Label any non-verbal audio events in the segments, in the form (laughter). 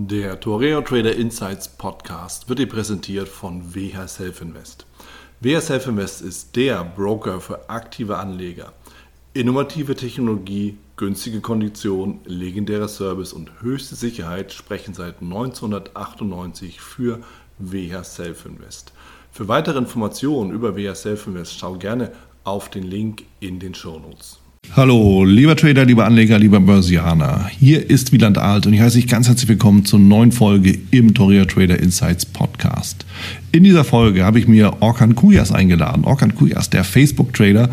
Der Toreo Trader Insights Podcast wird dir präsentiert von WH Self Invest. WH Self Invest ist der Broker für aktive Anleger. Innovative Technologie, günstige Konditionen, legendärer Service und höchste Sicherheit sprechen seit 1998 für WH Self Invest. Für weitere Informationen über WH Self Invest schau gerne auf den Link in den Show Notes. Hallo, lieber Trader, lieber Anleger, lieber Börsianer. Hier ist Wieland Alt und ich heiße dich ganz herzlich willkommen zur neuen Folge im Toria Trader Insights Podcast. In dieser Folge habe ich mir Orkan Kujas eingeladen. Orkan Kujas, der Facebook-Trader,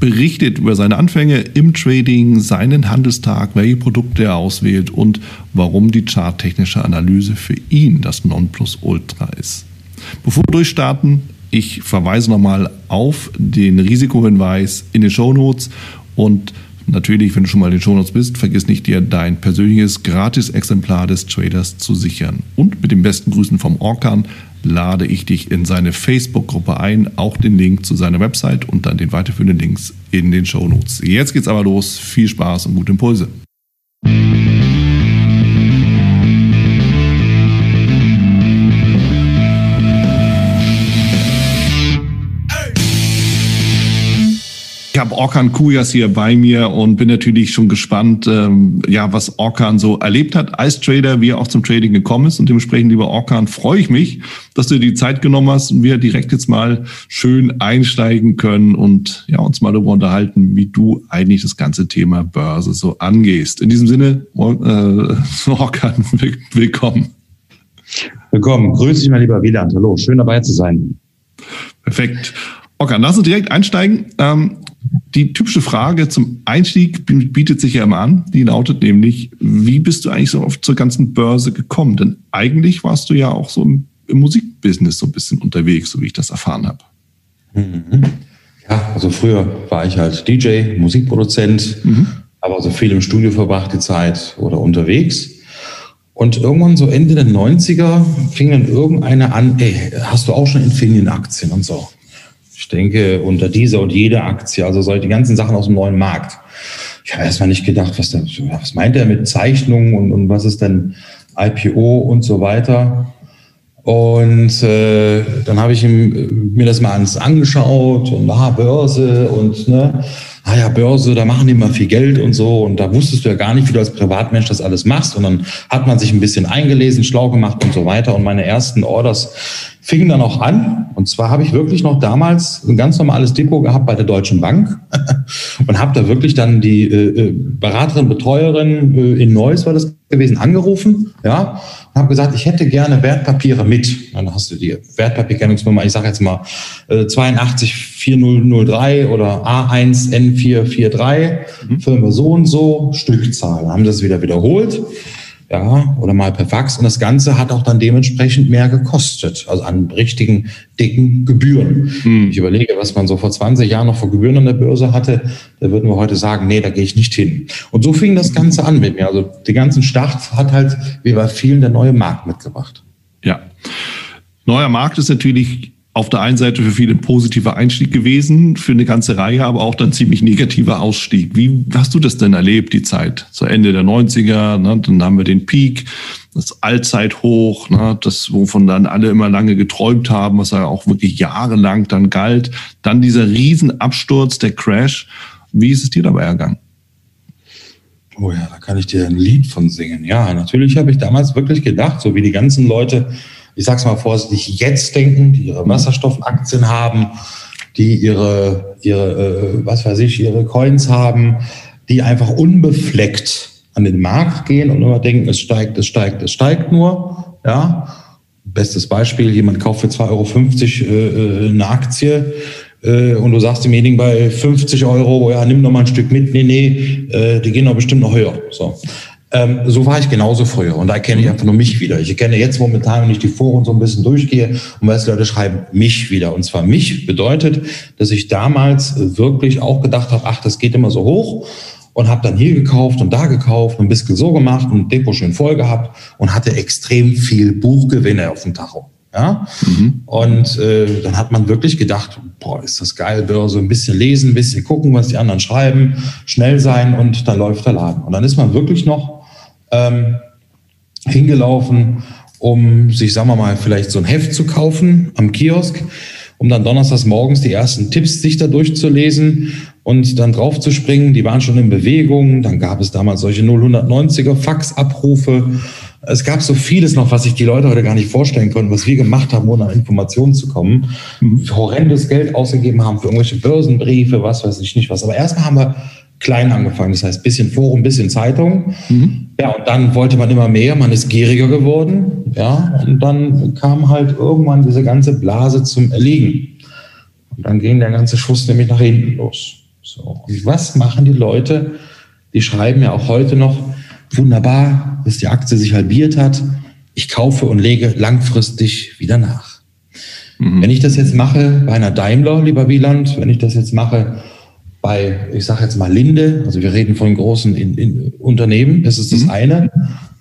berichtet über seine Anfänge im Trading, seinen Handelstag, welche Produkte er auswählt und warum die charttechnische Analyse für ihn das Nonplusultra ist. Bevor wir durchstarten, ich verweise nochmal auf den Risikohinweis in den Show Notes und natürlich, wenn du schon mal in den Shownotes bist, vergiss nicht, dir dein persönliches Gratis-Exemplar des Traders zu sichern. Und mit den besten Grüßen vom Orkan lade ich dich in seine Facebook-Gruppe ein, auch den Link zu seiner Website und dann den weiterführenden Links in den Shownotes. Jetzt geht's aber los. Viel Spaß und gute Impulse. Ich habe Orkan Kujas hier bei mir und bin natürlich schon gespannt, ähm, ja, was Orkan so erlebt hat als Trader, wie er auch zum Trading gekommen ist. Und dementsprechend, lieber Orkan, freue ich mich, dass du dir die Zeit genommen hast und wir direkt jetzt mal schön einsteigen können und ja, uns mal darüber unterhalten, wie du eigentlich das ganze Thema Börse so angehst. In diesem Sinne, äh, (laughs) Orkan, willkommen. Willkommen. Grüß dich, mein lieber Wieland. Hallo, schön dabei zu sein. Perfekt. Orkan, lass uns direkt einsteigen. Ähm, die typische Frage zum Einstieg bietet sich ja immer an. Die lautet nämlich, wie bist du eigentlich so oft zur ganzen Börse gekommen? Denn eigentlich warst du ja auch so im, im Musikbusiness so ein bisschen unterwegs, so wie ich das erfahren habe. Mhm. Ja, also früher war ich halt DJ, Musikproduzent, mhm. aber also viel im Studio verbracht die Zeit oder unterwegs. Und irgendwann so Ende der 90er fing dann irgendeiner an, ey, hast du auch schon Infineon-Aktien und so? Ich denke, unter dieser und jeder Aktie, also solche ganzen Sachen aus dem neuen Markt. Ich habe erstmal nicht gedacht, was, da, was meint er mit Zeichnungen und, und was ist denn IPO und so weiter. Und äh, dann habe ich ihm, mir das mal alles angeschaut und ah, Börse und ne, ah ja, Börse, da machen die immer viel Geld und so. Und da wusstest du ja gar nicht, wie du als Privatmensch das alles machst. Und dann hat man sich ein bisschen eingelesen, schlau gemacht und so weiter. Und meine ersten Orders fingen dann auch an. Und zwar habe ich wirklich noch damals ein ganz normales Depot gehabt bei der Deutschen Bank (laughs) und habe da wirklich dann die äh, äh, Beraterin, Betreuerin äh, in Neuss war das gewesen, angerufen, ja, und habe gesagt, ich hätte gerne Wertpapiere mit. Dann hast du die Wertpapierkennungsnummer, ich sage jetzt mal äh, 824003 oder A1N443, mhm. Firma so und so, Stückzahl. Haben das wieder wiederholt ja, oder mal per Fax. Und das Ganze hat auch dann dementsprechend mehr gekostet, also an richtigen, dicken Gebühren. Hm. Ich überlege, was man so vor 20 Jahren noch vor Gebühren an der Börse hatte, da würden wir heute sagen, nee, da gehe ich nicht hin. Und so fing das Ganze an mit mir. Also den ganzen Start hat halt, wie bei vielen, der neue Markt mitgebracht. Ja. Neuer Markt ist natürlich auf der einen Seite für viele ein positiver Einstieg gewesen, für eine ganze Reihe, aber auch dann ziemlich negativer Ausstieg. Wie hast du das denn erlebt, die Zeit? Zu Ende der 90er, ne? dann haben wir den Peak, das Allzeithoch, ne? das, wovon dann alle immer lange geträumt haben, was ja auch wirklich jahrelang dann galt. Dann dieser Riesenabsturz, der Crash. Wie ist es dir dabei ergangen? Oh ja, da kann ich dir ein Lied von singen. Ja, natürlich habe ich damals wirklich gedacht, so wie die ganzen Leute, ich sag's mal vorsichtig, jetzt denken, die ihre Wasserstoffaktien haben, die ihre, ihre äh, was weiß ich, ihre Coins haben, die einfach unbefleckt an den Markt gehen und immer denken, es steigt, es steigt, es steigt nur. Ja, bestes Beispiel, jemand kauft für 2,50 Euro äh, äh, eine Aktie äh, und du sagst demjenigen bei 50 Euro, ja, nimm noch mal ein Stück mit. Nee, nee, äh, die gehen doch bestimmt noch höher. So. Ähm, so war ich genauso früher und da erkenne ich mhm. einfach nur mich wieder. Ich erkenne jetzt momentan, wenn ich die Foren so ein bisschen durchgehe und was Leute schreiben, mich wieder. Und zwar mich bedeutet, dass ich damals wirklich auch gedacht habe, ach, das geht immer so hoch und habe dann hier gekauft und da gekauft und ein bisschen so gemacht und Depot schön voll gehabt und hatte extrem viel Buchgewinne auf dem Tacho. Ja? Mhm. Und äh, dann hat man wirklich gedacht, boah, ist das geil, Börse, ein bisschen lesen, ein bisschen gucken, was die anderen schreiben, schnell sein und dann läuft der Laden. Und dann ist man wirklich noch ähm, hingelaufen, um sich, sagen wir mal, vielleicht so ein Heft zu kaufen am Kiosk, um dann donnerstags morgens die ersten Tipps sich da durchzulesen und dann draufzuspringen. Die waren schon in Bewegung. Dann gab es damals solche 090er Faxabrufe. Es gab so vieles noch, was sich die Leute heute gar nicht vorstellen konnten, was wir gemacht haben, ohne an Informationen zu kommen. Mhm. Horrendes Geld ausgegeben haben für irgendwelche Börsenbriefe, was weiß ich nicht was. Aber erstmal haben wir klein angefangen. Das heißt, bisschen Forum, bisschen Zeitung. Mhm. Ja, und dann wollte man immer mehr, man ist gieriger geworden. Ja, und dann kam halt irgendwann diese ganze Blase zum Erliegen. Und dann ging der ganze Schuss nämlich nach hinten los. So. Und was machen die Leute? Die schreiben ja auch heute noch, wunderbar, dass die Aktie sich halbiert hat. Ich kaufe und lege langfristig wieder nach. Mhm. Wenn ich das jetzt mache bei einer Daimler, lieber Wieland, wenn ich das jetzt mache bei, ich sage jetzt mal Linde, also wir reden von großen in, in Unternehmen, das ist das mhm. eine.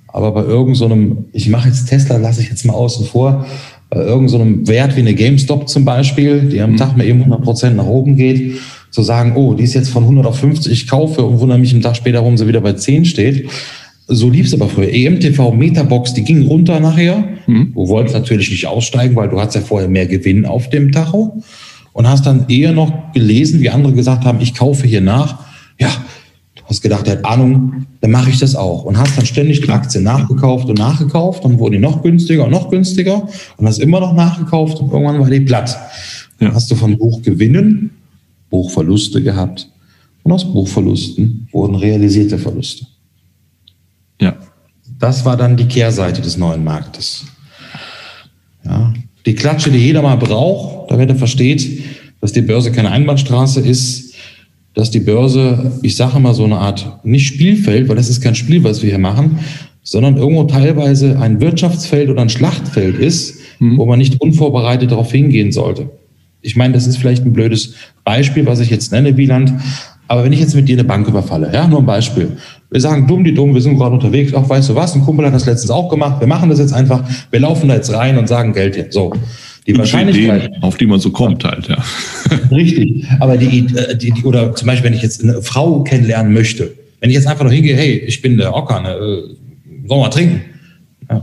Aber bei irgendeinem, so ich mache jetzt Tesla, lasse ich jetzt mal außen vor, bei irgendeinem so Wert wie eine GameStop zum Beispiel, die am mhm. Tag mal eben 100 Prozent nach oben geht, zu sagen, oh, die ist jetzt von 100 auf 50, ich kaufe und wundere mich einen Tag später, warum sie wieder bei 10 steht. So lief es aber früher. EMTV, Metabox, die gingen runter nachher. Mhm. Du wolltest natürlich nicht aussteigen, weil du hast ja vorher mehr Gewinn auf dem Tacho und hast dann eher noch gelesen, wie andere gesagt haben, ich kaufe hier nach. Ja, du hast gedacht, er hat Ahnung, dann mache ich das auch. Und hast dann ständig die Aktien nachgekauft und nachgekauft. Dann wurden die noch günstiger und noch günstiger und hast immer noch nachgekauft und irgendwann war die platt. Ja. Dann hast du von Buchgewinnen Buchverluste gehabt und aus Buchverlusten wurden realisierte Verluste. Ja. Das war dann die Kehrseite des neuen Marktes. Ja, die Klatsche, die jeder mal braucht, damit er versteht, dass die Börse keine Einbahnstraße ist, dass die Börse, ich sage mal so eine Art, nicht Spielfeld, weil das ist kein Spiel, was wir hier machen, sondern irgendwo teilweise ein Wirtschaftsfeld oder ein Schlachtfeld ist, mhm. wo man nicht unvorbereitet darauf hingehen sollte. Ich meine, das ist vielleicht ein blödes Beispiel, was ich jetzt nenne, Wieland, aber wenn ich jetzt mit dir eine Bank überfalle, ja, nur ein Beispiel. Wir sagen, dumm, die dumm, wir sind gerade unterwegs. Ach, weißt du was? Ein Kumpel hat das letztens auch gemacht. Wir machen das jetzt einfach. Wir laufen da jetzt rein und sagen Geld hier. So. Die Wahrscheinlichkeit. Ideen, auf die man so kommt halt, ja. (laughs) Richtig. Aber die, äh, die, die, oder zum Beispiel, wenn ich jetzt eine Frau kennenlernen möchte, wenn ich jetzt einfach nur hingehe, hey, ich bin der Ocker, ne, äh, sollen wir trinken?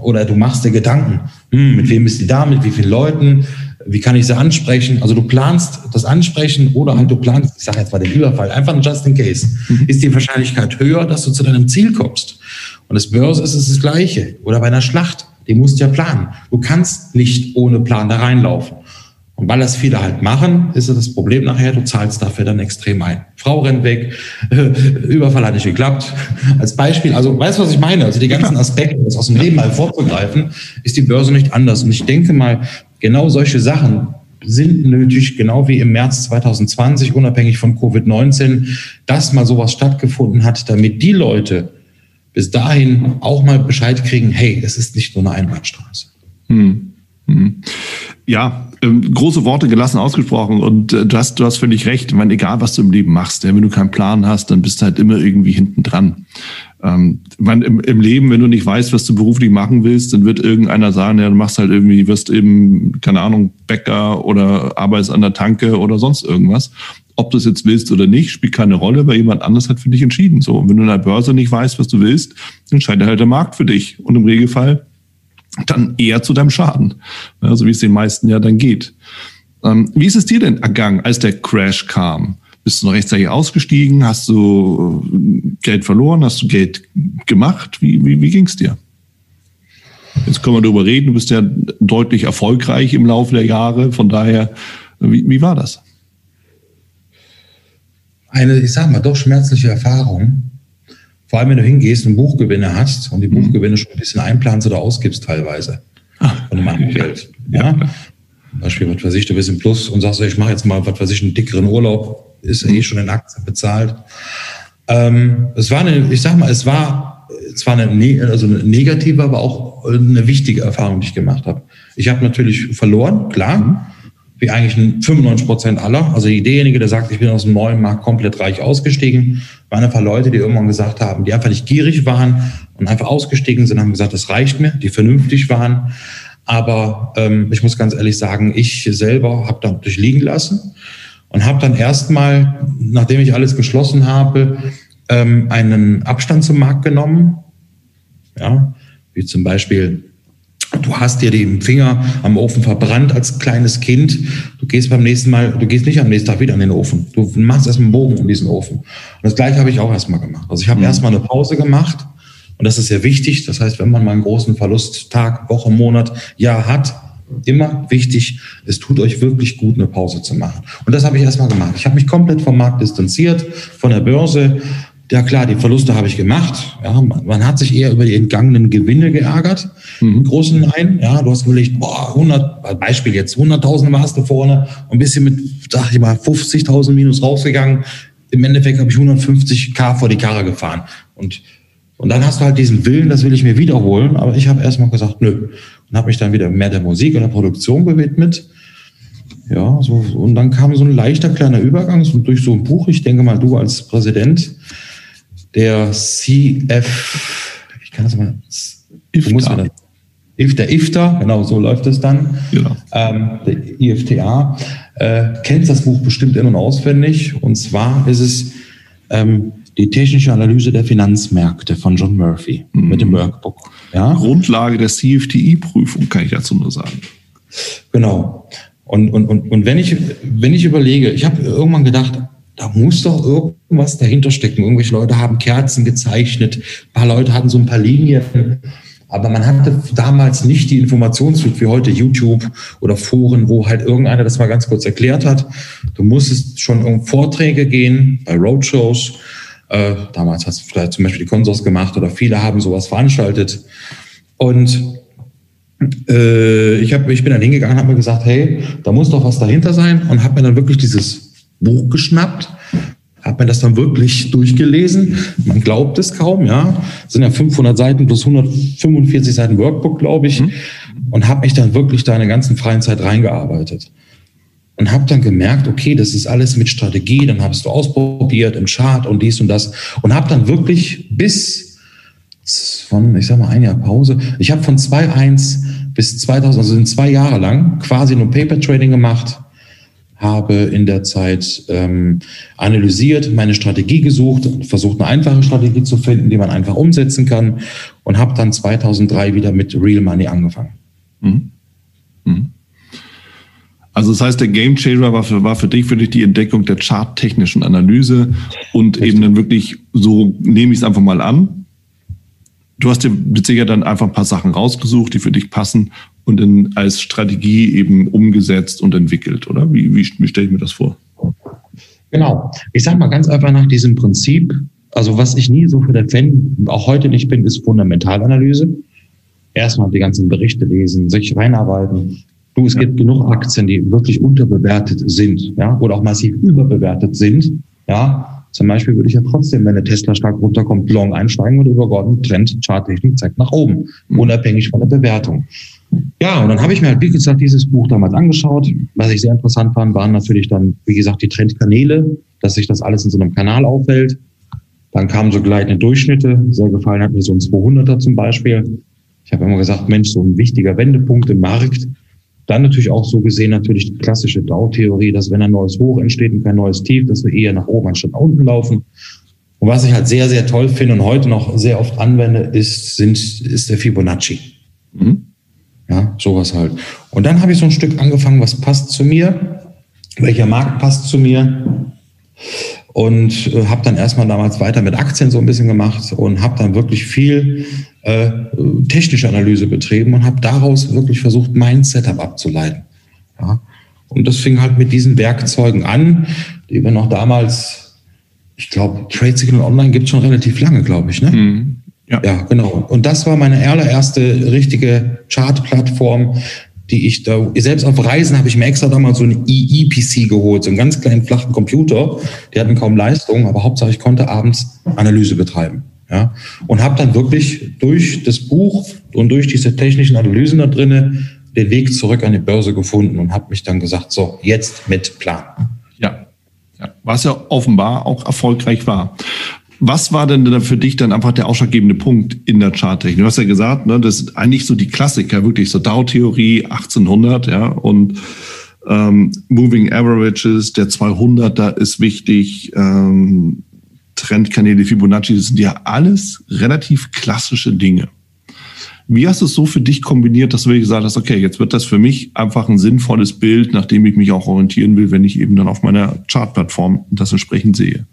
Oder du machst dir Gedanken, hm, mit wem ist die da, mit wie vielen Leuten, wie kann ich sie ansprechen? Also du planst das Ansprechen oder halt du planst, ich sage jetzt mal den Überfall, einfach ein Just in Case. Mhm. Ist die Wahrscheinlichkeit höher, dass du zu deinem Ziel kommst? Und das Börse ist es das Gleiche. Oder bei einer Schlacht, die musst du ja planen. Du kannst nicht ohne Plan da reinlaufen. Und weil das viele halt machen, ist das Problem nachher, du zahlst dafür dann extrem ein. Frau rennt weg, (laughs) Überfall hat nicht geklappt. Als Beispiel, also weißt du, was ich meine? Also die ganzen Aspekte, das aus dem Leben mal vorzugreifen, ist die Börse nicht anders. Und ich denke mal, genau solche Sachen sind nötig, genau wie im März 2020, unabhängig von Covid-19, dass mal sowas stattgefunden hat, damit die Leute bis dahin auch mal Bescheid kriegen, hey, es ist nicht nur eine Einbahnstraße. Hm. Hm. Ja, ähm, große Worte gelassen ausgesprochen und äh, du hast, du hast völlig recht. Ich meine, egal was du im Leben machst, ja, wenn du keinen Plan hast, dann bist du halt immer irgendwie hinten dran. Ähm, man, im, im Leben, wenn du nicht weißt, was du beruflich machen willst, dann wird irgendeiner sagen, ja, du machst halt irgendwie, wirst eben, keine Ahnung, Bäcker oder arbeitest an der Tanke oder sonst irgendwas. Ob du es jetzt willst oder nicht, spielt keine Rolle, weil jemand anders hat für dich entschieden. So, und wenn du in der Börse nicht weißt, was du willst, entscheidet halt der Markt für dich. Und im Regelfall dann eher zu deinem Schaden. Also wie es den meisten ja dann geht. Ähm, wie ist es dir denn ergangen, als der Crash kam? Bist du noch rechtzeitig ausgestiegen? Hast du äh, Geld verloren? Hast du Geld gemacht? Wie, wie, wie ging es dir? Jetzt können wir darüber reden. Du bist ja deutlich erfolgreich im Laufe der Jahre. Von daher, wie, wie war das? Eine, ich sag mal, doch schmerzliche Erfahrung. Vor allem, wenn du hingehst und Buchgewinne hast und die mhm. Buchgewinne schon ein bisschen einplanst oder ausgibst teilweise ah. von dem Geld. Ja. ja. Zum Beispiel, was weiß ich, du bist im Plus und sagst, ich mache jetzt mal, was weiß ich, einen dickeren Urlaub ist eh schon in Aktien bezahlt. Ähm, es war eine, ich sag mal, es war zwar eine, ne, also eine negative, aber auch eine wichtige Erfahrung, die ich gemacht habe. Ich habe natürlich verloren, klar, wie eigentlich 95 Prozent aller. Also derjenige, der sagt, ich bin aus dem neuen Markt komplett reich ausgestiegen, waren einfach Leute, die irgendwann gesagt haben, die einfach nicht gierig waren und einfach ausgestiegen sind, haben gesagt, das reicht mir, die vernünftig waren. Aber ähm, ich muss ganz ehrlich sagen, ich selber habe da durchliegen lassen und habe dann erstmal, nachdem ich alles geschlossen habe, ähm, einen Abstand zum Markt genommen. Ja, Wie zum Beispiel, du hast dir den Finger am Ofen verbrannt als kleines Kind. Du gehst beim nächsten Mal, du gehst nicht am nächsten Tag wieder an den Ofen. Du machst erstmal einen Bogen um diesen Ofen. Und das gleiche habe ich auch erstmal gemacht. Also ich habe mhm. erstmal eine Pause gemacht. Und das ist sehr wichtig. Das heißt, wenn man mal einen großen Verlust Tag, Woche, Monat, Jahr hat, immer wichtig, es tut euch wirklich gut, eine Pause zu machen. Und das habe ich erstmal gemacht. Ich habe mich komplett vom Markt distanziert, von der Börse. Ja klar, die Verluste habe ich gemacht. Ja, man, hat sich eher über die entgangenen Gewinne geärgert. Mhm. Großen Nein. Ja, du hast überlegt, boah, 100, Beispiel jetzt, 100.000 warst du vorne und bist hier mit, sag ich mal, 50.000 minus rausgegangen. Im Endeffekt habe ich 150k vor die Karre gefahren. Und und dann hast du halt diesen Willen, das will ich mir wiederholen, aber ich habe erstmal gesagt, nö. Und habe mich dann wieder mehr der Musik und der Produktion gewidmet. Ja, so, und dann kam so ein leichter kleiner Übergang so durch so ein Buch. Ich denke mal, du als Präsident der CF, ich kann das mal, IFTA. Muss mir das, der IFTA, genau so läuft es dann. Genau. Ähm, der IFTA. Äh, kennst das Buch bestimmt in- und auswendig. Und zwar ist es ähm, die technische Analyse der Finanzmärkte von John Murphy mhm. mit dem Workbook. Ja? Grundlage der CFTI-Prüfung, kann ich dazu nur sagen. Genau. Und, und, und, und wenn, ich, wenn ich überlege, ich habe irgendwann gedacht, da muss doch irgendwas dahinter stecken. Irgendwelche Leute haben Kerzen gezeichnet, ein paar Leute hatten so ein paar Linien. Aber man hatte damals nicht die Informationsflut wie heute YouTube oder Foren, wo halt irgendeiner das mal ganz kurz erklärt hat. Du musstest schon um Vorträge gehen, bei Roadshows, äh, damals hat es vielleicht zum Beispiel die Konsors gemacht oder viele haben sowas veranstaltet. Und äh, ich, hab, ich bin dann hingegangen und habe mir gesagt, hey, da muss doch was dahinter sein und habe mir dann wirklich dieses Buch geschnappt, habe mir das dann wirklich durchgelesen. Man glaubt es kaum, ja. Das sind ja 500 Seiten plus 145 Seiten Workbook, glaube ich. Mhm. Und habe mich dann wirklich da in der ganzen freien Zeit reingearbeitet und habe dann gemerkt, okay, das ist alles mit Strategie, dann hast du ausprobiert im Chart und dies und das und habe dann wirklich bis von, ich sag mal, ein Jahr Pause, ich habe von 2.1 bis 2000, also sind zwei Jahre lang quasi nur Paper Trading gemacht, habe in der Zeit ähm, analysiert, meine Strategie gesucht, versucht eine einfache Strategie zu finden, die man einfach umsetzen kann und habe dann 2003 wieder mit Real Money angefangen. Mhm. Mhm. Also das heißt, der Game Changer war für, war für dich wirklich die Entdeckung der charttechnischen Analyse und Richtig. eben dann wirklich, so nehme ich es einfach mal an. Du hast dir mit Sicherheit dann einfach ein paar Sachen rausgesucht, die für dich passen und dann als Strategie eben umgesetzt und entwickelt, oder? Wie, wie, wie stelle ich mir das vor? Genau. Ich sage mal ganz einfach nach diesem Prinzip, also was ich nie so für der Fan, auch heute nicht bin, ist Fundamentalanalyse. Erstmal die ganzen Berichte lesen, sich reinarbeiten, Du, es gibt genug Aktien, die wirklich unterbewertet sind, ja, oder auch massiv überbewertet sind, ja. Zum Beispiel würde ich ja trotzdem, wenn der Tesla stark runterkommt, long einsteigen und übergeordnet Trend, Charttechnik zeigt nach oben, mhm. unabhängig von der Bewertung. Ja, und dann habe ich mir halt, wie gesagt, dieses Buch damals angeschaut. Was ich sehr interessant fand, waren natürlich dann, wie gesagt, die Trendkanäle, dass sich das alles in so einem Kanal auffällt. Dann kamen so gleitende Durchschnitte. Sehr gefallen hat mir so ein 200er zum Beispiel. Ich habe immer gesagt, Mensch, so ein wichtiger Wendepunkt im Markt dann natürlich auch so gesehen natürlich die klassische Dow-Theorie, dass wenn ein neues Hoch entsteht und kein neues Tief, dass wir eher nach oben anstatt nach unten laufen. Und was ich halt sehr, sehr toll finde und heute noch sehr oft anwende, ist, sind, ist der Fibonacci. Mhm. Ja, sowas halt. Und dann habe ich so ein Stück angefangen, was passt zu mir, welcher Markt passt zu mir und äh, habe dann erstmal damals weiter mit Aktien so ein bisschen gemacht und habe dann wirklich viel äh, technische Analyse betrieben und habe daraus wirklich versucht, mein Setup abzuleiten. Ja. Und das fing halt mit diesen Werkzeugen an, die wir noch damals, ich glaube, Trade Signal Online gibt schon relativ lange, glaube ich. Ne? Mhm. Ja. ja, genau. Und das war meine allererste richtige Chart-Plattform, die ich da, selbst auf Reisen habe ich mir extra damals so einen EE-PC geholt, so einen ganz kleinen flachen Computer. Die hatten kaum Leistung, aber Hauptsache ich konnte abends Analyse betreiben. Ja, und habe dann wirklich durch das Buch und durch diese technischen Analysen da drinnen den Weg zurück an die Börse gefunden und habe mich dann gesagt, so, jetzt mit Plan. Ja, ja was ja offenbar auch erfolgreich war. Was war denn dann für dich dann einfach der ausschlaggebende Punkt in der Charttechnik? Du hast ja gesagt, ne, das sind eigentlich so die Klassiker, wirklich so Dow-Theorie 1800, ja, und ähm, Moving Averages, der 200er ist wichtig, ähm, Trendkanäle, Fibonacci, das sind ja alles relativ klassische Dinge. Wie hast du es so für dich kombiniert, dass du wirklich gesagt hast, okay, jetzt wird das für mich einfach ein sinnvolles Bild, nachdem ich mich auch orientieren will, wenn ich eben dann auf meiner Chartplattform das entsprechend sehe?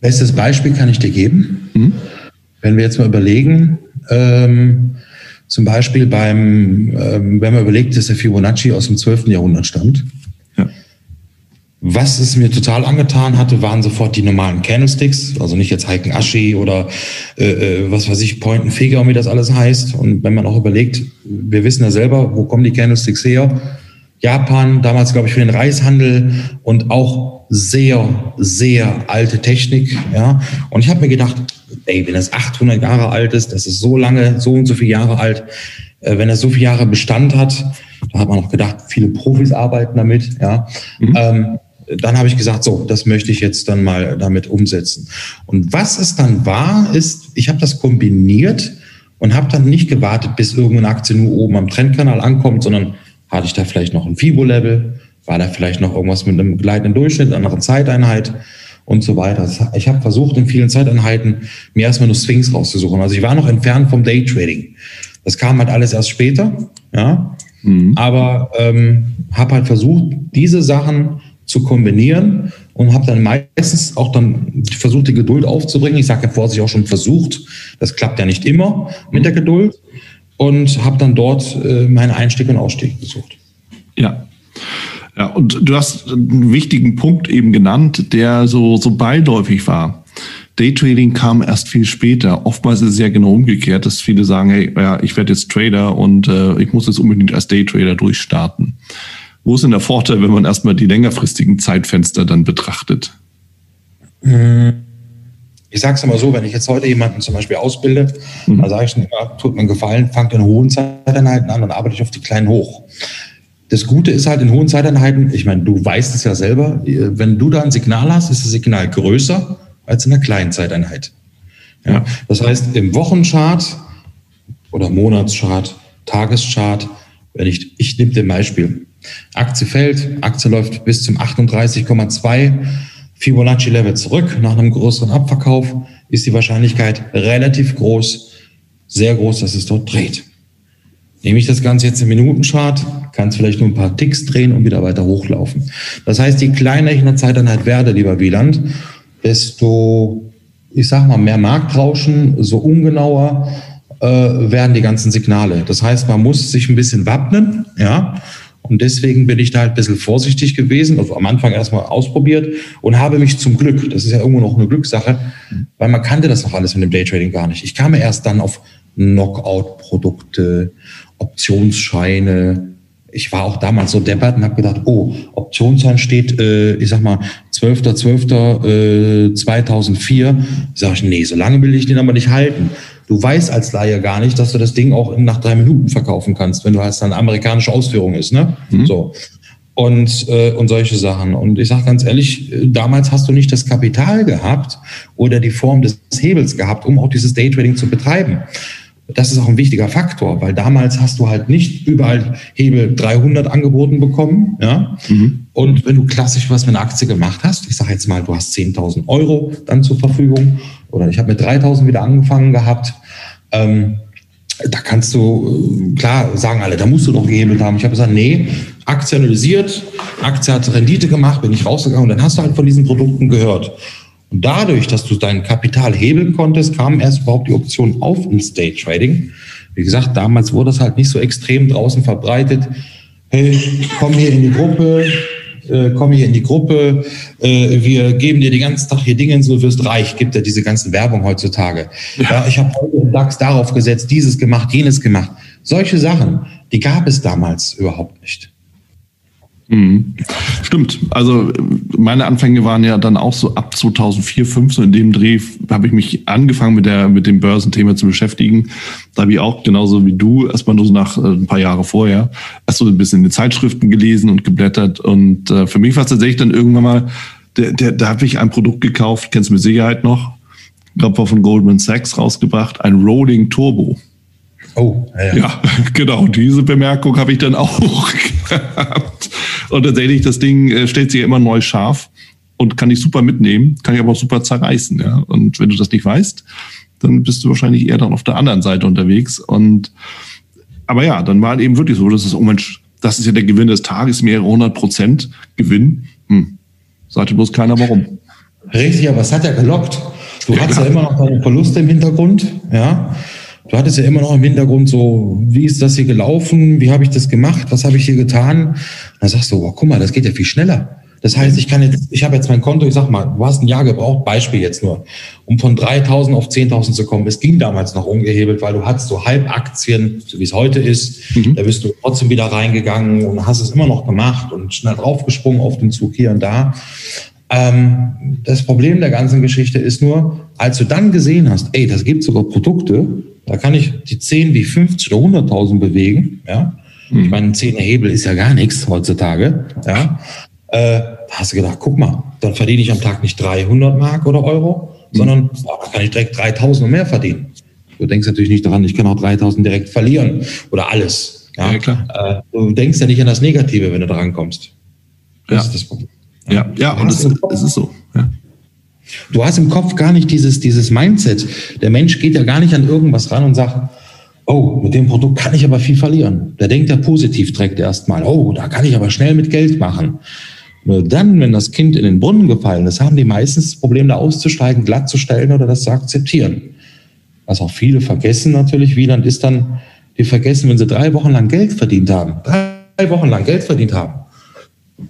Bestes Beispiel kann ich dir geben. Mhm. Wenn wir jetzt mal überlegen, ähm, zum Beispiel beim, ähm, wenn man überlegt, dass der Fibonacci aus dem 12. Jahrhundert stammt. Ja. Was es mir total angetan hatte, waren sofort die normalen Candlesticks, also nicht jetzt Heiken Ashi oder äh, äh, was weiß ich, Point and Figure, wie das alles heißt. Und wenn man auch überlegt, wir wissen ja selber, wo kommen die Candlesticks her? Japan, damals glaube ich für den Reishandel und auch sehr, sehr alte Technik. Ja. Und ich habe mir gedacht, ey, wenn das 800 Jahre alt ist, das ist so lange, so und so viele Jahre alt, äh, wenn das so viele Jahre Bestand hat, da hat man auch gedacht, viele Profis arbeiten damit. Ja. Mhm. Ähm, dann habe ich gesagt, so, das möchte ich jetzt dann mal damit umsetzen. Und was es dann war, ist, ich habe das kombiniert und habe dann nicht gewartet, bis irgendeine Aktie nur oben am Trendkanal ankommt, sondern hatte ich da vielleicht noch ein FIBO-Level? War da vielleicht noch irgendwas mit einem gleitenden Durchschnitt, andere Zeiteinheit und so weiter? Ich habe versucht, in vielen Zeiteinheiten mir erstmal nur Swings rauszusuchen. Also ich war noch entfernt vom Daytrading. Das kam halt alles erst später, ja. Mhm. Aber ähm, habe halt versucht, diese Sachen zu kombinieren und habe dann meistens auch dann versucht, die Geduld aufzubringen. Ich sage ja vorsichtig auch schon versucht. Das klappt ja nicht immer mit der Geduld und habe dann dort äh, meine Einstieg und Ausstieg gesucht. Ja. Ja, und du hast einen wichtigen Punkt eben genannt, der so, so beiläufig war. Daytrading kam erst viel später. Oftmals ist es ja genau umgekehrt, dass viele sagen, hey, ja, ich werde jetzt Trader und äh, ich muss jetzt unbedingt als Daytrader durchstarten. Wo ist denn der Vorteil, wenn man erstmal die längerfristigen Zeitfenster dann betrachtet? Mhm ich sage es immer so, wenn ich jetzt heute jemanden zum Beispiel ausbilde, mhm. dann sage ich immer, tut mir einen Gefallen, fangt in hohen Zeiteinheiten an und arbeite ich auf die kleinen hoch. Das Gute ist halt in hohen Zeiteinheiten, ich meine, du weißt es ja selber, wenn du da ein Signal hast, ist das Signal größer als in einer kleinen Zeiteinheit. Ja, das heißt, im Wochenchart oder Monatschart, Tageschart, wenn ich, ich nehme dir ein Beispiel. Aktie fällt, Aktie läuft bis zum 38,2 Fibonacci-Level zurück nach einem größeren Abverkauf, ist die Wahrscheinlichkeit relativ groß, sehr groß, dass es dort dreht. Nehme ich das Ganze jetzt im Minutenchart, kann es vielleicht nur ein paar Ticks drehen und wieder weiter hochlaufen. Das heißt, je kleiner ich in der Zeiteinheit werde, lieber Wieland, desto, ich sag mal, mehr Marktrauschen, so ungenauer äh, werden die ganzen Signale. Das heißt, man muss sich ein bisschen wappnen, ja, und deswegen bin ich da halt ein bisschen vorsichtig gewesen, also am Anfang erstmal ausprobiert und habe mich zum Glück, das ist ja irgendwo noch eine Glückssache, weil man kannte das noch alles mit dem Daytrading gar nicht. Ich kam erst dann auf Knockout-Produkte, Optionsscheine. Ich war auch damals so deppert und habe gedacht, oh, Optionsschein steht, äh, ich sag mal, 12.12.2004. Äh, sag ich, nee, so lange will ich den aber nicht halten. Du weißt als Laie gar nicht, dass du das Ding auch nach drei Minuten verkaufen kannst, wenn du hast eine amerikanische Ausführung ist, ne? Mhm. So. Und, äh, und solche Sachen. Und ich sage ganz ehrlich, äh, damals hast du nicht das Kapital gehabt oder die Form des Hebels gehabt, um auch dieses Daytrading zu betreiben. Das ist auch ein wichtiger Faktor, weil damals hast du halt nicht überall Hebel 300 angeboten bekommen. Ja? Mhm. Und wenn du klassisch was mit einer Aktie gemacht hast, ich sage jetzt mal, du hast 10.000 Euro dann zur Verfügung oder ich habe mit 3.000 wieder angefangen gehabt, ähm, da kannst du, äh, klar sagen alle, da musst du doch gehebelt haben. Ich habe gesagt, nee, Aktie analysiert, Aktie hat Rendite gemacht, bin ich rausgegangen und dann hast du halt von diesen Produkten gehört. Und dadurch, dass du dein Kapital hebeln konntest, kam erst überhaupt die Option auf ins Day Trading. Wie gesagt, damals wurde das halt nicht so extrem draußen verbreitet. Hey, komm hier in die Gruppe, äh, komm hier in die Gruppe, äh, wir geben dir den ganzen Tag hier Dinge, so wirst reich, gibt ja diese ganze Werbung heutzutage. Ja. ja ich habe heute im DAX darauf gesetzt, dieses gemacht, jenes gemacht. Solche Sachen, die gab es damals überhaupt nicht. Mhm. Stimmt. Also meine Anfänge waren ja dann auch so ab 2004, 2005, so in dem Dreh habe ich mich angefangen mit der mit dem Börsenthema zu beschäftigen. Da habe ich auch genauso wie du erstmal nur so nach äh, ein paar Jahre vorher erst so ein bisschen in die Zeitschriften gelesen und geblättert und äh, für mich war es tatsächlich dann irgendwann mal der, der, da habe ich ein Produkt gekauft, kennst du mit Sicherheit noch, ich glaube war von Goldman Sachs rausgebracht, ein Rolling Turbo. Oh, ja. ja, (laughs) genau. Diese Bemerkung habe ich dann auch (laughs) gehabt. Und tatsächlich, das Ding äh, stellt sich ja immer neu scharf und kann ich super mitnehmen, kann ich aber auch super zerreißen. Ja? Und wenn du das nicht weißt, dann bist du wahrscheinlich eher dann auf der anderen Seite unterwegs. Und aber ja, dann war eben wirklich so, dass es, oh Mensch, das ist ja der Gewinn des Tages, mehrere hundert Prozent Gewinn. Hm. Sagte bloß keiner warum. Richtig, aber es hat ja gelockt. Du ja, hattest ja immer noch deine Verluste im Hintergrund, ja. Du hattest ja immer noch im Hintergrund so, wie ist das hier gelaufen? Wie habe ich das gemacht? Was habe ich hier getan? Und dann sagst du, oh, guck mal, das geht ja viel schneller. Das heißt, ich kann jetzt, ich habe jetzt mein Konto, ich sag mal, du hast ein Jahr gebraucht, Beispiel jetzt nur, um von 3.000 auf 10.000 zu kommen. Es ging damals noch ungehebelt, weil du hattest so Halbaktien, so wie es heute ist. Mhm. Da bist du trotzdem wieder reingegangen und hast es immer noch gemacht und schnell draufgesprungen auf den Zug hier und da. Ähm, das Problem der ganzen Geschichte ist nur, als du dann gesehen hast, ey, das gibt sogar Produkte, da kann ich die 10 wie 50 oder 100.000 bewegen, ja. Mhm. Ich meine, ein 10 Hebel ist ja gar nichts heutzutage, ja. Äh, da hast du gedacht, guck mal, dann verdiene ich am Tag nicht 300 Mark oder Euro, mhm. sondern boah, da kann ich direkt 3000 und mehr verdienen. Du denkst natürlich nicht daran, ich kann auch 3000 direkt verlieren oder alles. Ja, ja klar. Äh, du denkst ja nicht an das Negative, wenn du dran kommst. Das ja. ist das Problem. Ja, ja, und es, es ist so. Ja. Du hast im Kopf gar nicht dieses, dieses Mindset. Der Mensch geht ja gar nicht an irgendwas ran und sagt, oh, mit dem Produkt kann ich aber viel verlieren. Der denkt ja positiv direkt erstmal, oh, da kann ich aber schnell mit Geld machen. Nur dann, wenn das Kind in den Brunnen gefallen ist, haben die meistens das Problem, da auszusteigen, glatt zu stellen oder das zu akzeptieren. Was auch viele vergessen natürlich, Wieland ist dann, die vergessen, wenn sie drei Wochen lang Geld verdient haben, drei Wochen lang Geld verdient haben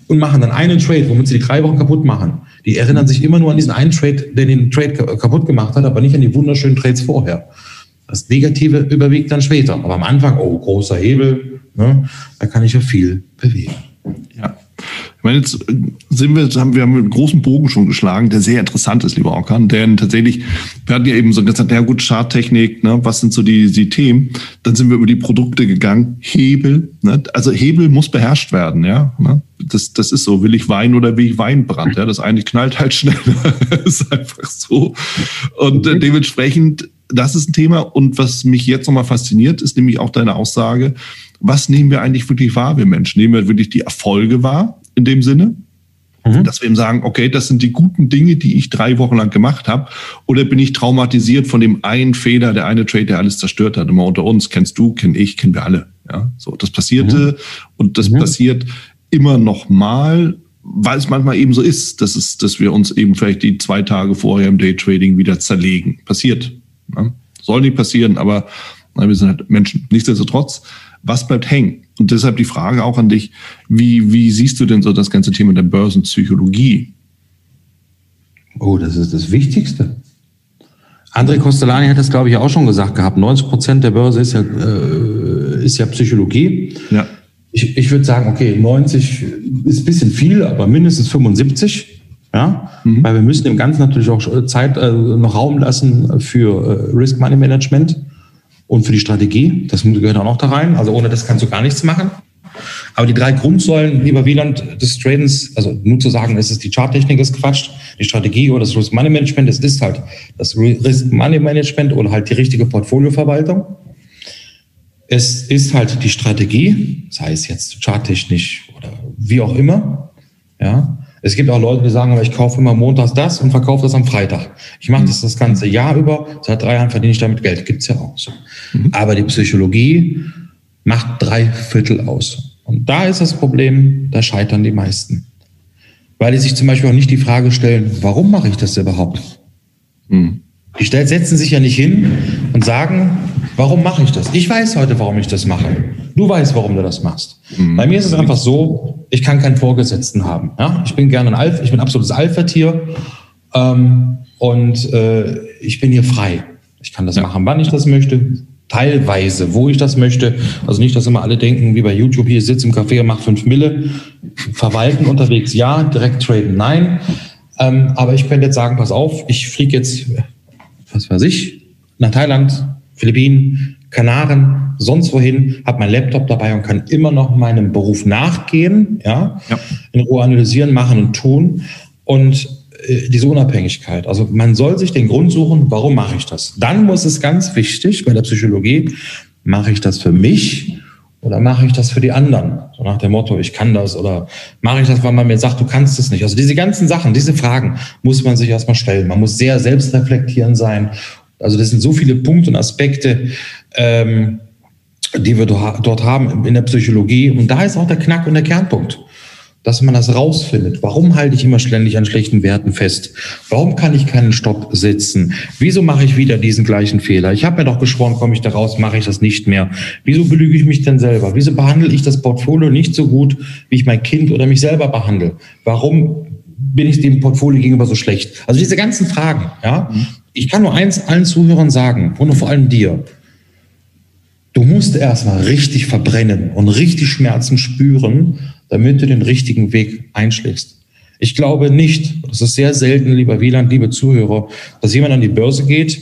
und machen dann einen Trade, womit sie die drei Wochen kaputt machen. Die erinnern sich immer nur an diesen einen Trade, der den Trade kaputt gemacht hat, aber nicht an die wunderschönen Trades vorher. Das Negative überwiegt dann später. Aber am Anfang, oh, großer Hebel, ne, da kann ich ja viel bewegen. Ja. Ich meine, jetzt sind wir, haben wir haben einen großen Bogen schon geschlagen, der sehr interessant ist, lieber Orkan, denn tatsächlich, wir hatten ja eben so gesagt, ja gut, Charttechnik, ne, was sind so die, die Themen? Dann sind wir über die Produkte gegangen, Hebel, ne, also Hebel muss beherrscht werden, ja, ne? das, das ist so, will ich Wein oder will ich Weinbrand, ja, das eine knallt halt schneller, (laughs) ist einfach so und äh, dementsprechend, das ist ein Thema und was mich jetzt nochmal fasziniert, ist nämlich auch deine Aussage, was nehmen wir eigentlich wirklich wahr, wir Menschen? Nehmen wir wirklich die Erfolge wahr? In dem Sinne. Mhm. Dass wir eben sagen, okay, das sind die guten Dinge, die ich drei Wochen lang gemacht habe. Oder bin ich traumatisiert von dem einen Fehler, der eine Trade, der alles zerstört hat. Immer unter uns, kennst du, kenn ich, kennen wir alle. Ja, so, das passierte mhm. und das mhm. passiert immer noch mal, weil es manchmal eben so ist, dass, es, dass wir uns eben vielleicht die zwei Tage vorher im Daytrading wieder zerlegen. Passiert. Ja? Soll nicht passieren, aber na, wir sind halt Menschen. Nichtsdestotrotz, was bleibt hängen? Und deshalb die Frage auch an dich, wie, wie siehst du denn so das ganze Thema der Börsenpsychologie? Oh, das ist das Wichtigste. André Costellani hat das, glaube ich, auch schon gesagt gehabt. 90 Prozent der Börse ist ja, äh, ist ja Psychologie. Ja. Ich, ich würde sagen, okay, 90 ist ein bisschen viel, aber mindestens 75. Ja, mhm. weil wir müssen dem Ganzen natürlich auch Zeit, äh, noch Raum lassen für äh, Risk Money Management und für die Strategie. Das gehört auch noch da rein. Also ohne das kannst du gar nichts machen. Aber die drei Grundsäulen, lieber Wieland, des Tradens, also nur zu sagen, es ist die Charttechnik, ist Quatsch, die Strategie oder das Risk Money Management, es ist halt das Risk Money Management oder halt die richtige Portfolioverwaltung. Es ist halt die Strategie, sei es jetzt charttechnisch oder wie auch immer, ja. Es gibt auch Leute, die sagen, ich kaufe immer montags das und verkaufe das am Freitag. Ich mache das das ganze Jahr über. Seit drei Jahren verdiene ich damit Geld. Gibt's ja auch so. Mhm. Aber die Psychologie macht drei Viertel aus. Und da ist das Problem, da scheitern die meisten. Weil die sich zum Beispiel auch nicht die Frage stellen, warum mache ich das überhaupt? Mhm. Die setzen sich ja nicht hin und sagen, warum mache ich das? Ich weiß heute, warum ich das mache. Du weißt, warum du das machst. Mhm. Bei mir ist es einfach so, ich kann keinen Vorgesetzten haben. Ja? Ich bin gerne ein Alpha, ich bin absolutes Alpha-Tier ähm, und äh, ich bin hier frei. Ich kann das ja. machen, wann ich das möchte, teilweise, wo ich das möchte. Also nicht, dass immer alle denken, wie bei YouTube, hier sitzt im Café und macht fünf Mille. Verwalten unterwegs, ja. Direkt traden, nein. Ähm, aber ich könnte jetzt sagen, pass auf, ich fliege jetzt, was weiß ich, nach Thailand, Philippinen, Kanaren, sonst wohin, habe mein Laptop dabei und kann immer noch meinem Beruf nachgehen, ja, ja. in Ruhe analysieren, machen und tun. Und äh, diese Unabhängigkeit. Also man soll sich den Grund suchen, warum mache ich das? Dann muss es ganz wichtig bei der Psychologie, mache ich das für mich oder mache ich das für die anderen? So nach dem Motto, ich kann das oder mache ich das, weil man mir sagt, du kannst es nicht. Also diese ganzen Sachen, diese Fragen muss man sich erstmal stellen. Man muss sehr selbstreflektierend sein Also das sind so viele Punkte und Aspekte, ähm, die wir dort haben in der Psychologie. Und da ist auch der Knack und der Kernpunkt dass man das rausfindet. Warum halte ich immer ständig an schlechten Werten fest? Warum kann ich keinen Stopp setzen? Wieso mache ich wieder diesen gleichen Fehler? Ich habe mir doch geschworen, komme ich da raus, mache ich das nicht mehr. Wieso belüge ich mich denn selber? Wieso behandle ich das Portfolio nicht so gut, wie ich mein Kind oder mich selber behandle? Warum bin ich dem Portfolio gegenüber so schlecht? Also diese ganzen Fragen, ja. Ich kann nur eins allen Zuhörern sagen und vor allem dir. Du musst erstmal richtig verbrennen und richtig Schmerzen spüren, damit du den richtigen Weg einschlägst. Ich glaube nicht, das ist sehr selten, lieber Wieland, liebe Zuhörer, dass jemand an die Börse geht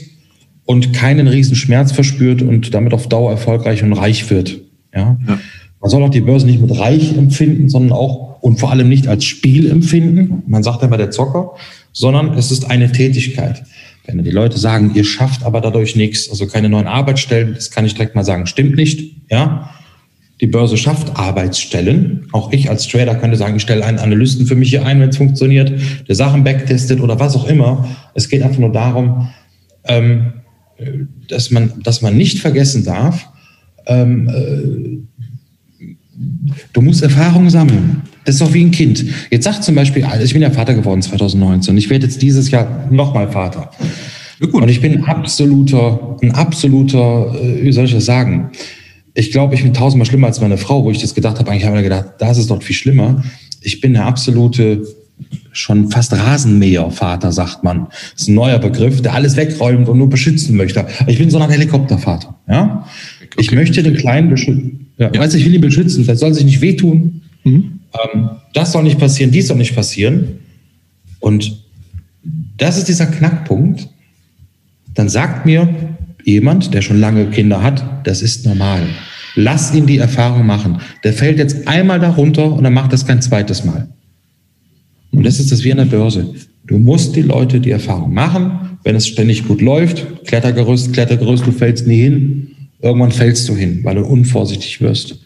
und keinen riesen Schmerz verspürt und damit auf Dauer erfolgreich und reich wird. Ja? ja. Man soll auch die Börse nicht mit reich empfinden, sondern auch und vor allem nicht als Spiel empfinden. Man sagt immer der Zocker, sondern es ist eine Tätigkeit. Wenn die Leute sagen, ihr schafft aber dadurch nichts, also keine neuen Arbeitsstellen, das kann ich direkt mal sagen, stimmt nicht. Ja, die Börse schafft Arbeitsstellen. Auch ich als Trader könnte sagen, ich stelle einen Analysten für mich hier ein, wenn es funktioniert, der Sachen backtestet oder was auch immer. Es geht einfach nur darum, ähm, dass, man, dass man nicht vergessen darf, ähm, äh, du musst Erfahrung sammeln. Das ist auch wie ein Kind. Jetzt sagt zum Beispiel, also ich bin ja Vater geworden 2019. Ich werde jetzt dieses Jahr nochmal Vater. Und ich bin absoluter, ein absoluter, äh, wie soll ich das sagen? ich glaube, ich bin tausendmal schlimmer als meine Frau, wo ich das gedacht habe. Eigentlich habe ich mir gedacht, das ist doch viel schlimmer. Ich bin der absolute, schon fast Rasenmäher-Vater, sagt man. Das ist ein neuer Begriff, der alles wegräumt und nur beschützen möchte. Ich bin so ein Helikoptervater. Ja? Okay. Ich möchte den Kleinen beschützen. Ja, ja. Weißt, ich will ihn beschützen. Der soll sich nicht wehtun. Mhm. Ähm, das soll nicht passieren, dies soll nicht passieren. Und das ist dieser Knackpunkt. Dann sagt mir jemand, der schon lange Kinder hat, das ist normal. Lass ihn die Erfahrung machen. Der fällt jetzt einmal darunter und dann macht das kein zweites Mal. Und das ist das wie an der Börse. Du musst die Leute die Erfahrung machen. Wenn es ständig gut läuft, Klettergerüst, Klettergerüst, du fällst nie hin. Irgendwann fällst du hin, weil du unvorsichtig wirst.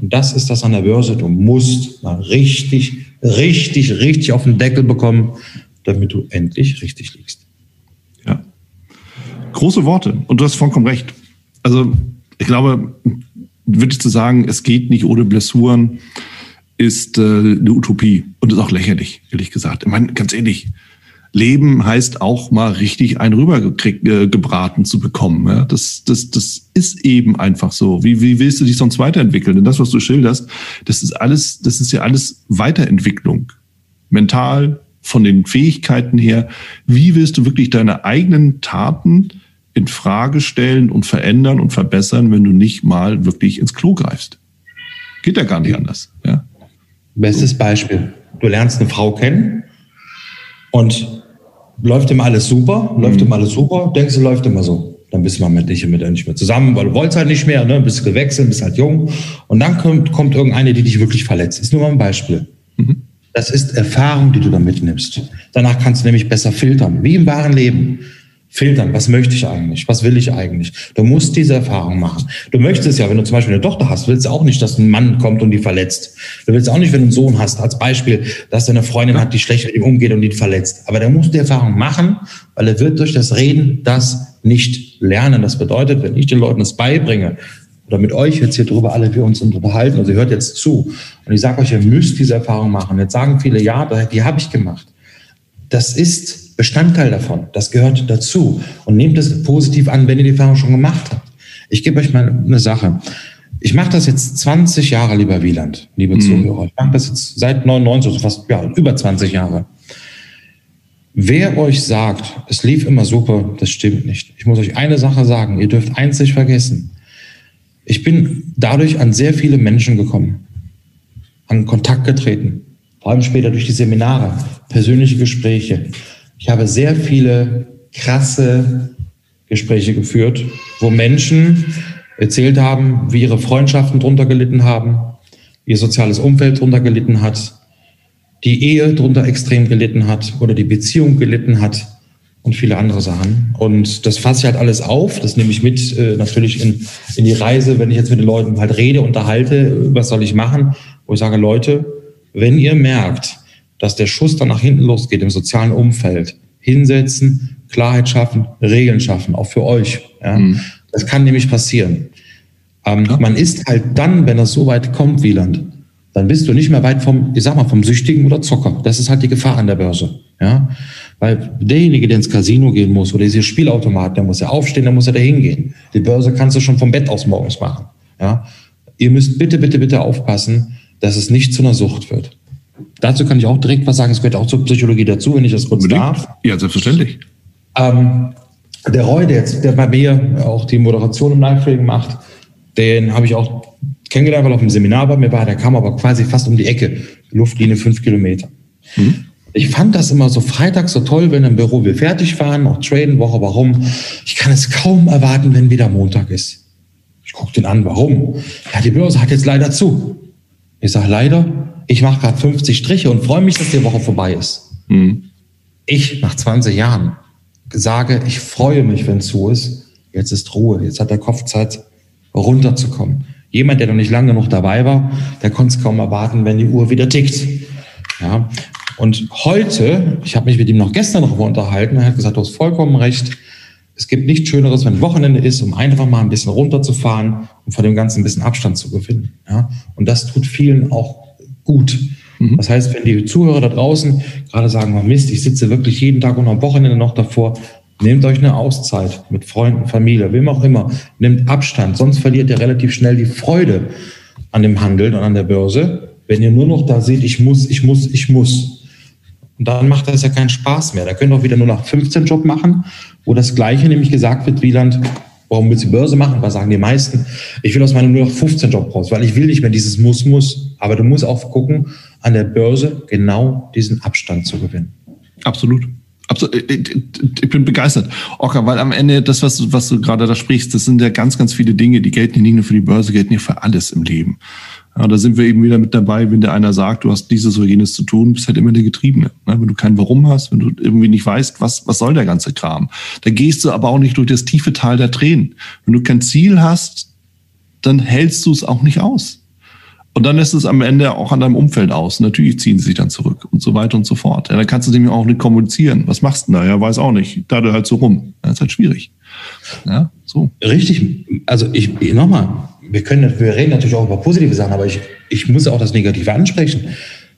Und das ist das an der Börse. Du musst mal richtig, richtig, richtig auf den Deckel bekommen, damit du endlich richtig liegst. Ja. Große Worte. Und du hast vollkommen recht. Also, ich glaube, wirklich zu sagen, es geht nicht ohne Blessuren, ist äh, eine Utopie und ist auch lächerlich, ehrlich gesagt. Ich meine, ganz ehrlich, Leben heißt auch mal richtig einen rübergebraten äh, zu bekommen. Ja? Das, das, das ist eben einfach so. Wie, wie willst du dich sonst weiterentwickeln? Denn das, was du schilderst, das ist alles, das ist ja alles Weiterentwicklung. Mental, von den Fähigkeiten her. Wie willst du wirklich deine eigenen Taten in Frage stellen und verändern und verbessern, wenn du nicht mal wirklich ins Klo greifst. Geht ja gar nicht anders. Ja? Bestes Beispiel. Du lernst eine Frau kennen und läuft immer alles super, läuft mhm. immer alles super, denkst du, läuft immer so. Dann bist du mal mit dich mit nicht mehr zusammen, weil du wolltest halt nicht mehr, ne? bist gewechselt, bist halt jung. Und dann kommt, kommt irgendeine, die dich wirklich verletzt. Ist nur mal ein Beispiel. Mhm. Das ist Erfahrung, die du da mitnimmst. Danach kannst du nämlich besser filtern, wie im wahren Leben filtern. Was möchte ich eigentlich? Was will ich eigentlich? Du musst diese Erfahrung machen. Du möchtest ja, wenn du zum Beispiel eine Tochter hast, willst du auch nicht, dass ein Mann kommt und die verletzt. Du willst auch nicht, wenn du einen Sohn hast, als Beispiel, dass er eine Freundin hat, die schlecht mit ihm umgeht und ihn verletzt. Aber der muss die Erfahrung machen, weil er wird durch das Reden das nicht lernen. Das bedeutet, wenn ich den Leuten das beibringe, oder mit euch jetzt hier drüber alle wir uns unterhalten, also ihr hört jetzt zu. Und ich sage euch, ihr müsst diese Erfahrung machen. Jetzt sagen viele, ja, die habe ich gemacht. Das ist Bestandteil davon. Das gehört dazu. Und nehmt es positiv an, wenn ihr die Erfahrung schon gemacht habt. Ich gebe euch mal eine Sache. Ich mache das jetzt 20 Jahre, lieber Wieland, liebe mhm. Zuhörer. Ich mache das jetzt seit 99, also fast ja, über 20 Jahre. Wer euch sagt, es lief immer super, das stimmt nicht. Ich muss euch eine Sache sagen, ihr dürft eins nicht vergessen. Ich bin dadurch an sehr viele Menschen gekommen, an Kontakt getreten, vor allem später durch die Seminare, persönliche Gespräche. Ich habe sehr viele krasse Gespräche geführt, wo Menschen erzählt haben, wie ihre Freundschaften drunter gelitten haben, ihr soziales Umfeld drunter gelitten hat, die Ehe drunter extrem gelitten hat oder die Beziehung gelitten hat und viele andere Sachen. Und das fasse ich halt alles auf, das nehme ich mit äh, natürlich in, in die Reise, wenn ich jetzt mit den Leuten halt rede, unterhalte, was soll ich machen, wo ich sage, Leute, wenn ihr merkt, dass der Schuss dann nach hinten losgeht im sozialen Umfeld. Hinsetzen, Klarheit schaffen, Regeln schaffen, auch für euch. Ja? Mhm. Das kann nämlich passieren. Ähm, ja. Man ist halt dann, wenn das so weit kommt, Wieland, dann bist du nicht mehr weit vom, ich sag mal, vom Süchtigen oder Zocker. Das ist halt die Gefahr an der Börse. Ja? Weil derjenige, der ins Casino gehen muss oder diese Spielautomat, der muss ja aufstehen, der muss ja dahin gehen. Die Börse kannst du schon vom Bett aus morgens machen. Ja? Ihr müsst bitte, bitte, bitte aufpassen, dass es nicht zu einer Sucht wird. Dazu kann ich auch direkt was sagen. Es gehört auch zur Psychologie dazu, wenn ich das kurz Unbedingt. darf. Ja, selbstverständlich. Ähm, der Roy, der jetzt der bei mir auch die Moderation im Live-Trading macht, den habe ich auch kennengelernt, weil er auf dem Seminar bei mir war. Der kam aber quasi fast um die Ecke. Luftlinie fünf Kilometer. Mhm. Ich fand das immer so freitags so toll, wenn im Büro wir fertig waren, noch traden, Woche, warum? Ich kann es kaum erwarten, wenn wieder Montag ist. Ich gucke den an, warum? Ja, die Börse hat jetzt leider zu. Ich sage leider, ich mache gerade 50 Striche und freue mich, dass die Woche vorbei ist. Mhm. Ich nach 20 Jahren sage, ich freue mich, wenn es zu ist. Jetzt ist Ruhe, jetzt hat der Kopf Zeit, runterzukommen. Jemand, der noch nicht lange genug dabei war, der konnte es kaum erwarten, wenn die Uhr wieder tickt. Ja. Und heute, ich habe mich mit ihm noch gestern darüber unterhalten, er hat gesagt, du hast vollkommen recht. Es gibt nichts Schöneres, wenn Wochenende ist, um einfach mal ein bisschen runterzufahren und von dem Ganzen ein bisschen Abstand zu gewinnen. Ja. Und das tut vielen auch gut. Mhm. Das heißt, wenn die Zuhörer da draußen gerade sagen, oh Mist, ich sitze wirklich jeden Tag und am Wochenende noch davor, Nehmt euch eine Auszeit mit Freunden, Familie, wem auch immer. Nehmt Abstand, sonst verliert ihr relativ schnell die Freude an dem Handeln und an der Börse, wenn ihr nur noch da seht, ich muss, ich muss, ich muss. Und dann macht das ja keinen Spaß mehr. Da könnt ihr auch wieder nur nach 15 Job machen, wo das Gleiche nämlich gesagt wird, Wieland, warum willst du Börse machen? Was sagen die meisten? Ich will aus meinem nur noch 15 Job raus, weil ich will nicht mehr dieses muss, muss. Aber du musst auch gucken, an der Börse genau diesen Abstand zu gewinnen. Absolut. Absolut, ich bin begeistert. Ocker, weil am Ende das, was du, was du gerade da sprichst, das sind ja ganz, ganz viele Dinge, die gelten nicht nur für die Börse, gelten ja für alles im Leben. Ja, da sind wir eben wieder mit dabei, wenn der einer sagt, du hast dieses oder jenes zu tun, bist halt immer der Getriebene. Wenn du kein Warum hast, wenn du irgendwie nicht weißt, was, was soll der ganze Kram. Da gehst du aber auch nicht durch das tiefe Tal der Tränen. Wenn du kein Ziel hast, dann hältst du es auch nicht aus. Und dann lässt es am Ende auch an deinem Umfeld aus. Natürlich ziehen sie sich dann zurück und so weiter und so fort. Ja, dann kannst du dem auch nicht kommunizieren. Was machst du denn da? Ja, weiß auch nicht. Da du halt so rum. Das ist halt schwierig. Ja, so. Richtig. Also ich, nochmal, wir können, wir reden natürlich auch über positive Sachen, aber ich, ich muss auch das Negative ansprechen.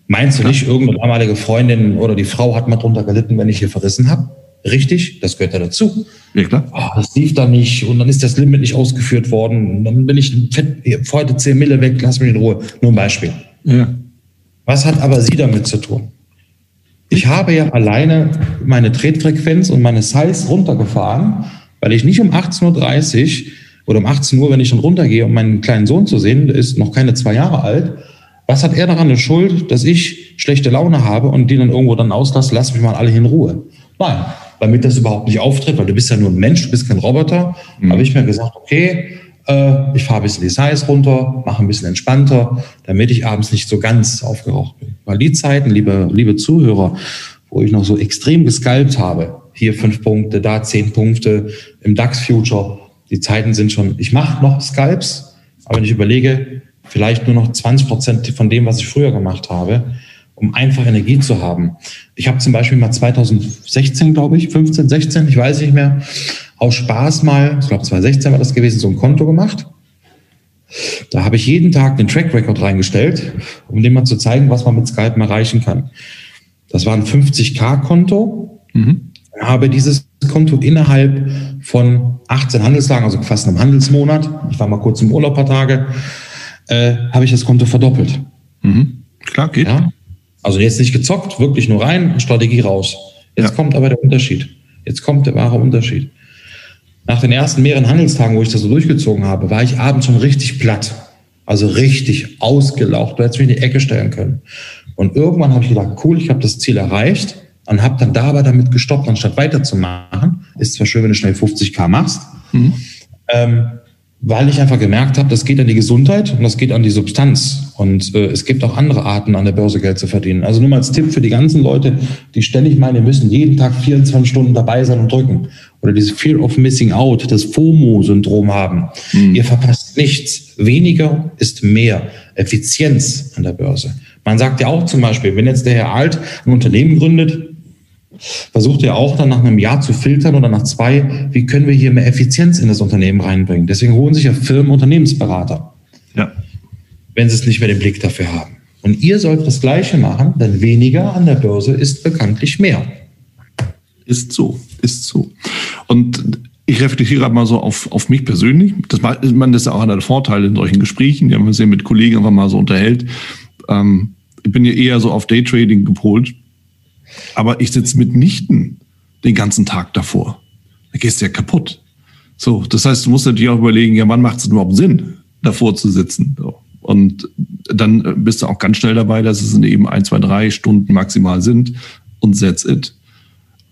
Meinst du nicht, irgendeine damalige Freundin oder die Frau hat mal drunter gelitten, wenn ich hier verrissen habe? Richtig, das gehört ja dazu. Ja, klar. Oh, das lief da nicht und dann ist das Limit nicht ausgeführt worden. Und dann bin ich fett, heute 10 Mille weg, lass mich in Ruhe. Nur ein Beispiel. Ja. Was hat aber sie damit zu tun? Ich habe ja alleine meine Tretfrequenz und meine Size runtergefahren, weil ich nicht um 18.30 Uhr oder um 18 Uhr, wenn ich schon runtergehe, um meinen kleinen Sohn zu sehen, der ist noch keine zwei Jahre alt. Was hat er daran eine Schuld, dass ich schlechte Laune habe und die dann irgendwo dann auslasse, lass mich mal alle in Ruhe? Nein, damit das überhaupt nicht auftritt, weil du bist ja nur ein Mensch, du bist kein Roboter, mhm. habe ich mir gesagt, okay, äh, ich fahre ein bisschen die Size runter, mache ein bisschen entspannter, damit ich abends nicht so ganz aufgeraucht bin. Weil die Zeiten, liebe, liebe Zuhörer, wo ich noch so extrem gescalpt habe, hier fünf Punkte, da zehn Punkte, im DAX Future, die Zeiten sind schon, ich mache noch Scalps, aber wenn ich überlege, vielleicht nur noch 20 Prozent von dem, was ich früher gemacht habe, um einfach Energie zu haben. Ich habe zum Beispiel mal 2016, glaube ich, 15, 16, ich weiß nicht mehr, aus Spaß mal, ich glaube 2016 war das gewesen, so ein Konto gemacht. Da habe ich jeden Tag den Track Record reingestellt, um dem mal zu zeigen, was man mit Skype erreichen kann. Das war ein 50k-Konto. Mhm. Habe dieses Konto innerhalb von 18 Handelstagen, also fast einem Handelsmonat, ich war mal kurz im Urlaub ein paar Tage, äh, habe ich das Konto verdoppelt. Mhm. Klar, geht. Ja? Also jetzt nicht gezockt, wirklich nur rein, Strategie raus. Jetzt ja. kommt aber der Unterschied. Jetzt kommt der wahre Unterschied. Nach den ersten mehreren Handelstagen, wo ich das so durchgezogen habe, war ich abends schon richtig platt. Also richtig ausgelaucht. Du hättest mich in die Ecke stellen können. Und irgendwann habe ich gedacht, cool, ich habe das Ziel erreicht und habe dann dabei damit gestoppt, anstatt weiterzumachen. Ist zwar schön, wenn du schnell 50k machst. Mhm. Ähm, weil ich einfach gemerkt habe, das geht an die Gesundheit und das geht an die Substanz. Und äh, es gibt auch andere Arten, an der Börse Geld zu verdienen. Also nur mal als Tipp für die ganzen Leute, die ständig meinen, wir müssen jeden Tag 24 Stunden dabei sein und drücken. Oder dieses Fear of Missing Out, das FOMO-Syndrom haben. Mhm. Ihr verpasst nichts. Weniger ist mehr. Effizienz an der Börse. Man sagt ja auch zum Beispiel, wenn jetzt der Herr Alt ein Unternehmen gründet, versucht ja auch dann nach einem Jahr zu filtern oder nach zwei, wie können wir hier mehr Effizienz in das Unternehmen reinbringen. Deswegen holen sich ja Firmen Unternehmensberater. Wenn sie es nicht mehr den Blick dafür haben. Und ihr sollt das Gleiche machen, denn weniger an der Börse ist bekanntlich mehr. Ist so, ist so. Und ich reflektiere mal so auf, auf mich persönlich. Das, man, das ist auch einer der Vorteile in solchen Gesprächen, die man sich mit Kollegen einfach mal so unterhält. Ähm, ich bin ja eher so auf Daytrading gepolt. Aber ich sitze mitnichten den ganzen Tag davor. Da gehst du ja kaputt. So, das heißt, du musst natürlich auch überlegen, ja, wann macht es überhaupt Sinn, davor zu sitzen? So. Und dann bist du auch ganz schnell dabei, dass es eben ein, zwei, drei Stunden maximal sind und that's it.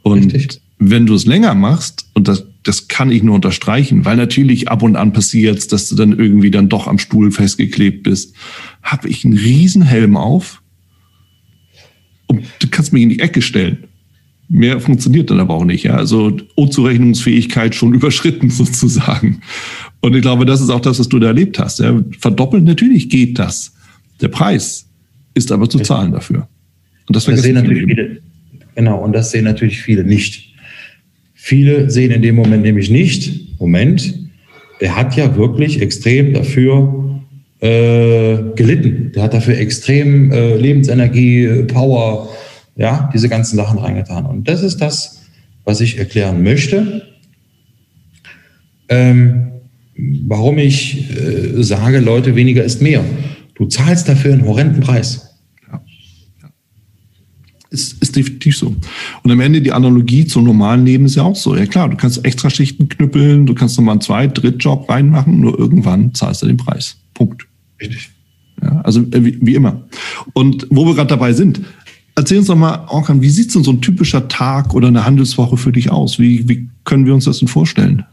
Und Richtig. wenn du es länger machst, und das, das kann ich nur unterstreichen, weil natürlich ab und an passiert, dass du dann irgendwie dann doch am Stuhl festgeklebt bist, habe ich einen Riesenhelm auf und du kannst mich in die Ecke stellen. Mehr funktioniert dann aber auch nicht. Ja? Also Unzurechnungsfähigkeit schon (laughs) überschritten sozusagen. Und ich glaube, das ist auch das, was du da erlebt hast. Ja? Verdoppeln, natürlich geht das. Der Preis ist aber zu zahlen dafür. Und das, das sehen natürlich viele. Genau, und das sehen natürlich viele nicht. Viele sehen in dem Moment nämlich nicht, Moment, der hat ja wirklich extrem dafür äh, gelitten. Der hat dafür extrem äh, Lebensenergie, Power, ja, diese ganzen Sachen reingetan. Und das ist das, was ich erklären möchte. Ähm, warum ich äh, sage, Leute, weniger ist mehr. Du zahlst dafür einen horrenden Preis. Ja. Ist, ist definitiv so. Und am Ende die Analogie zum normalen Leben ist ja auch so. Ja klar, du kannst extra Schichten knüppeln, du kannst nochmal einen Zweit-, Drittjob reinmachen, nur irgendwann zahlst du den Preis. Punkt. Richtig. Ja, also äh, wie, wie immer. Und wo wir gerade dabei sind, erzähl uns doch mal, Orkan, wie sieht denn so ein typischer Tag oder eine Handelswoche für dich aus? Wie, wie können wir uns das denn vorstellen?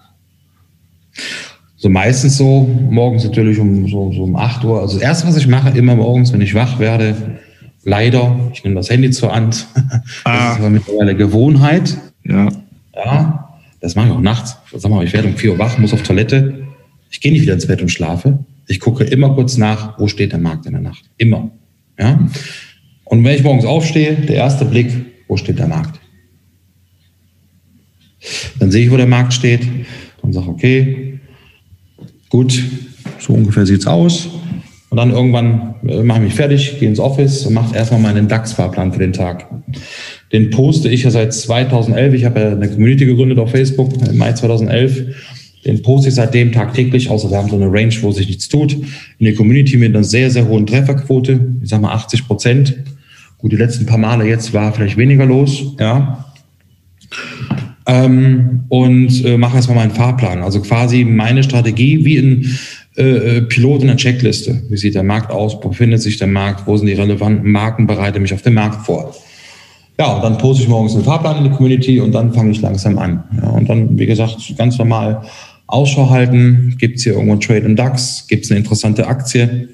So meistens so, morgens natürlich um so, so um 8 Uhr. Also das erste, was ich mache, immer morgens, wenn ich wach werde, leider, ich nehme das Handy zur Hand. (laughs) Ah. Das ist aber mittlerweile Gewohnheit. Ja. Ja. Das mache ich auch nachts. Sag mal, ich werde um 4 Uhr wach, muss auf Toilette. Ich gehe nicht wieder ins Bett und schlafe. Ich gucke immer kurz nach, wo steht der Markt in der Nacht. Immer. Ja. Und wenn ich morgens aufstehe, der erste Blick, wo steht der Markt? Dann sehe ich, wo der Markt steht und sage, okay, gut, so ungefähr sieht es aus. Und dann irgendwann äh, mache ich mich fertig, gehe ins Office und mache erstmal meinen DAX-Fahrplan für den Tag. Den poste ich ja seit 2011. Ich habe ja eine Community gegründet auf Facebook im Mai 2011. Den poste ich seitdem tagtäglich, außer wir haben so eine Range, wo sich nichts tut. In der Community mit einer sehr, sehr hohen Trefferquote, ich sag mal 80 Prozent. Gut, die letzten paar Male jetzt war vielleicht weniger los, ja ähm, und äh, mache erstmal meinen Fahrplan. Also quasi meine Strategie wie ein äh, äh, Pilot in der Checkliste. Wie sieht der Markt aus? Wo befindet sich der Markt? Wo sind die relevanten Marken? Bereite mich auf den Markt vor. Ja, und dann poste ich morgens einen Fahrplan in die Community und dann fange ich langsam an. Ja, und dann, wie gesagt, ganz normal Ausschau halten. Gibt es hier irgendwo einen Trade im DAX? Gibt es eine interessante Aktie?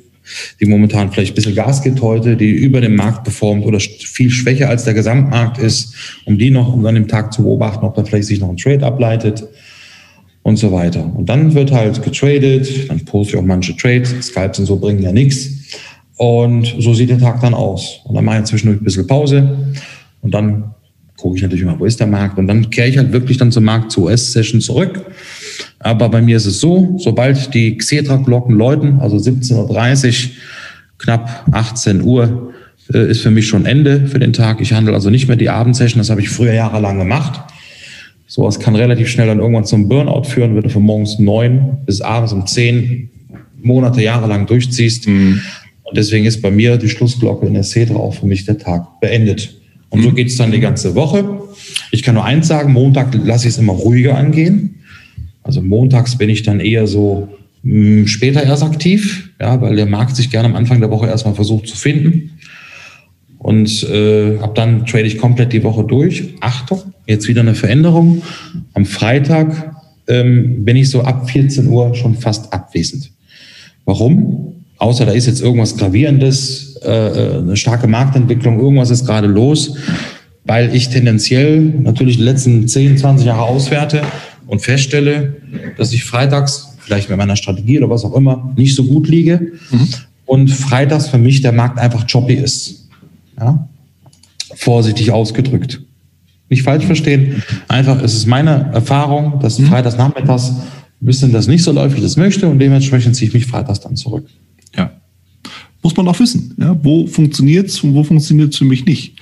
Die momentan vielleicht ein bisschen Gas gibt heute, die über dem Markt performt oder viel schwächer als der Gesamtmarkt ist, um die noch, dann im Tag zu beobachten, ob da vielleicht sich noch ein Trade ableitet und so weiter. Und dann wird halt getradet, dann poste ich auch manche Trades, Skypes und so bringen ja nichts. Und so sieht der Tag dann aus. Und dann mache ich zwischendurch ein bisschen Pause und dann gucke ich natürlich immer, wo ist der Markt? Und dann kehre ich halt wirklich dann zum Markt zur US-Session zurück aber bei mir ist es so, sobald die Xetra-Glocken läuten, also 17.30 Uhr, knapp 18 Uhr, äh, ist für mich schon Ende für den Tag. Ich handle also nicht mehr die Abendsession, das habe ich früher jahrelang gemacht. Sowas kann relativ schnell dann irgendwann zum Burnout führen, wenn du von morgens neun bis abends um zehn Monate, Jahre lang durchziehst. Mhm. Und deswegen ist bei mir die Schlussglocke in der Cetra auch für mich der Tag beendet. Und so mhm. geht es dann die ganze Woche. Ich kann nur eins sagen, Montag lasse ich es immer ruhiger angehen. Also montags bin ich dann eher so mh, hm, später erst aktiv, ja, weil der Markt sich gerne am Anfang der Woche erstmal versucht zu finden. Und äh, ab dann trade ich komplett die Woche durch. Achtung, jetzt wieder eine Veränderung. Am Freitag ähm, bin ich so ab 14 Uhr schon fast abwesend. Warum? Außer da ist jetzt irgendwas Gravierendes, äh, äh eine starke Marktentwicklung, irgendwas ist gerade los, weil ich tendenziell natürlich die letzten 10, 20 Jahre auswerte und feststelle, dass ich freitags, vielleicht mit meiner Strategie oder was auch immer, nicht so gut liege mhm. und freitags für mich der Markt einfach choppy ist. Ja? Vorsichtig ausgedrückt. Nicht falsch verstehen. Einfach, es ist meine Erfahrung, dass mhm. freitags nachmittags ein bisschen das nicht so läuft, wie ich das möchte und dementsprechend ziehe ich mich freitags dann zurück. Ja. Muss man auch wissen. Ja? Wo funktioniert es und wo funktioniert es für mich nicht?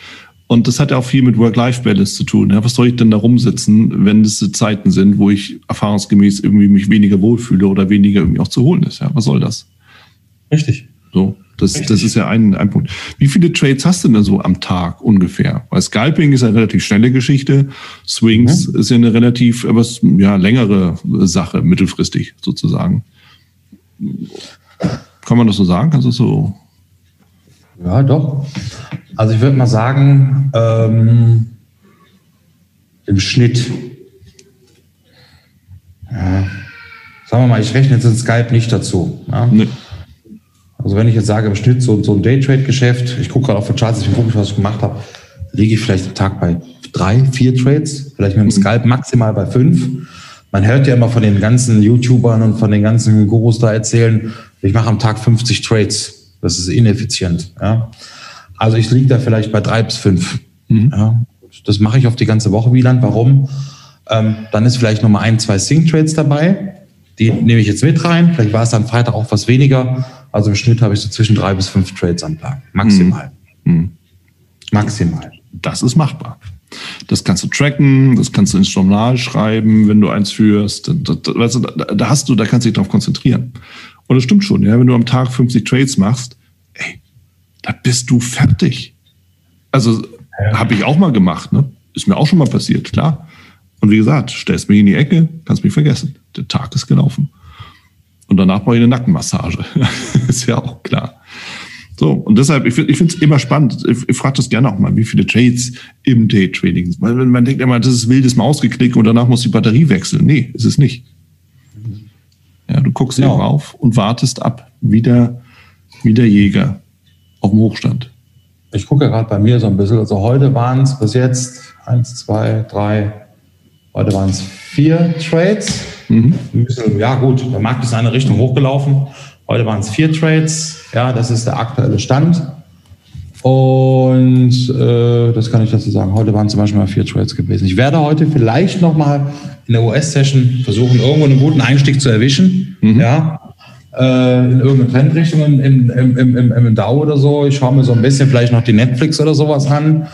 Und das hat ja auch viel mit Work-Life-Balance zu tun. Ja, was soll ich denn da rumsitzen, wenn es Zeiten sind, wo ich erfahrungsgemäß irgendwie mich weniger wohlfühle oder weniger irgendwie auch zu holen ist? Ja, was soll das? Richtig. So, das, Richtig. das ist ja ein, ein Punkt. Wie viele Trades hast du denn so am Tag ungefähr? Weil Scalping ist eine relativ schnelle Geschichte. Swings mhm. ist ja eine relativ, aber ja, längere Sache, mittelfristig sozusagen. Kann man das so sagen? Kannst du so? Ja, doch. Also ich würde mal sagen, ähm, im Schnitt, ja, sagen wir mal, ich rechne jetzt in Skype nicht dazu. Ja? Nee. Also wenn ich jetzt sage, im Schnitt so, so ein Daytrade-Geschäft, ich gucke gerade auf den Charts, ich gucke, was ich gemacht habe, liege ich vielleicht am Tag bei drei, vier Trades, vielleicht mit dem mhm. Skype maximal bei fünf. Man hört ja immer von den ganzen YouTubern und von den ganzen Gurus da erzählen, ich mache am Tag 50 Trades. Das ist ineffizient. Ja? Also ich liege da vielleicht bei drei bis fünf. Mhm. Ja, das mache ich auf die ganze Woche Wieland. Warum? Ähm, dann ist vielleicht nochmal ein, zwei Sync-Trades dabei. Die nehme ich jetzt mit rein. Vielleicht war es dann Freitag auch was weniger. Also im Schnitt habe ich so zwischen drei bis fünf Trades am Tag. Maximal. Mhm. mhm. Maximal. Das ist machbar. Das kannst du tracken, das kannst du ins Journal schreiben, wenn du eins führst. Da, da, da hast du, da kannst du dich darauf konzentrieren. Und das stimmt schon, ja. Wenn du am Tag 50 Trades machst, da bist du fertig. Also ja. habe ich auch mal gemacht, ne? Ist mir auch schon mal passiert, klar. Und wie gesagt, stellst mich in die Ecke, kannst mich vergessen. Der Tag ist gelaufen. Und danach brauche ich eine Nackenmassage. (laughs) ist ja auch klar. So, und deshalb, ich, ich finde es immer spannend. Ich, ich frage das gerne auch mal, wie viele Trades im Daytrading sind. Weil man denkt immer, das ist wildes Mausgeklick und danach muss die Batterie wechseln. Nee, ist es nicht. Ja, du guckst genau. eben auf und wartest ab, wie der, wie der Jäger auf dem Hochstand? Ich gucke gerade bei mir so ein bisschen. Also heute waren es bis jetzt eins, zwei, drei, heute waren es vier Trades. Mhm. Bisschen, ja gut, der Markt ist in eine Richtung hochgelaufen. Heute waren es vier Trades. Ja, das ist der aktuelle Stand. Und äh, das kann ich dazu sagen. Heute waren zum Beispiel mal vier Trades gewesen. Ich werde heute vielleicht noch mal in der US-Session versuchen, irgendwo einen guten Einstieg zu erwischen. Mhm. Ja, in irgendeine Trendrichtung im, im, im, im, im DAO oder so. Ich schaue mir so ein bisschen vielleicht noch die Netflix oder sowas an,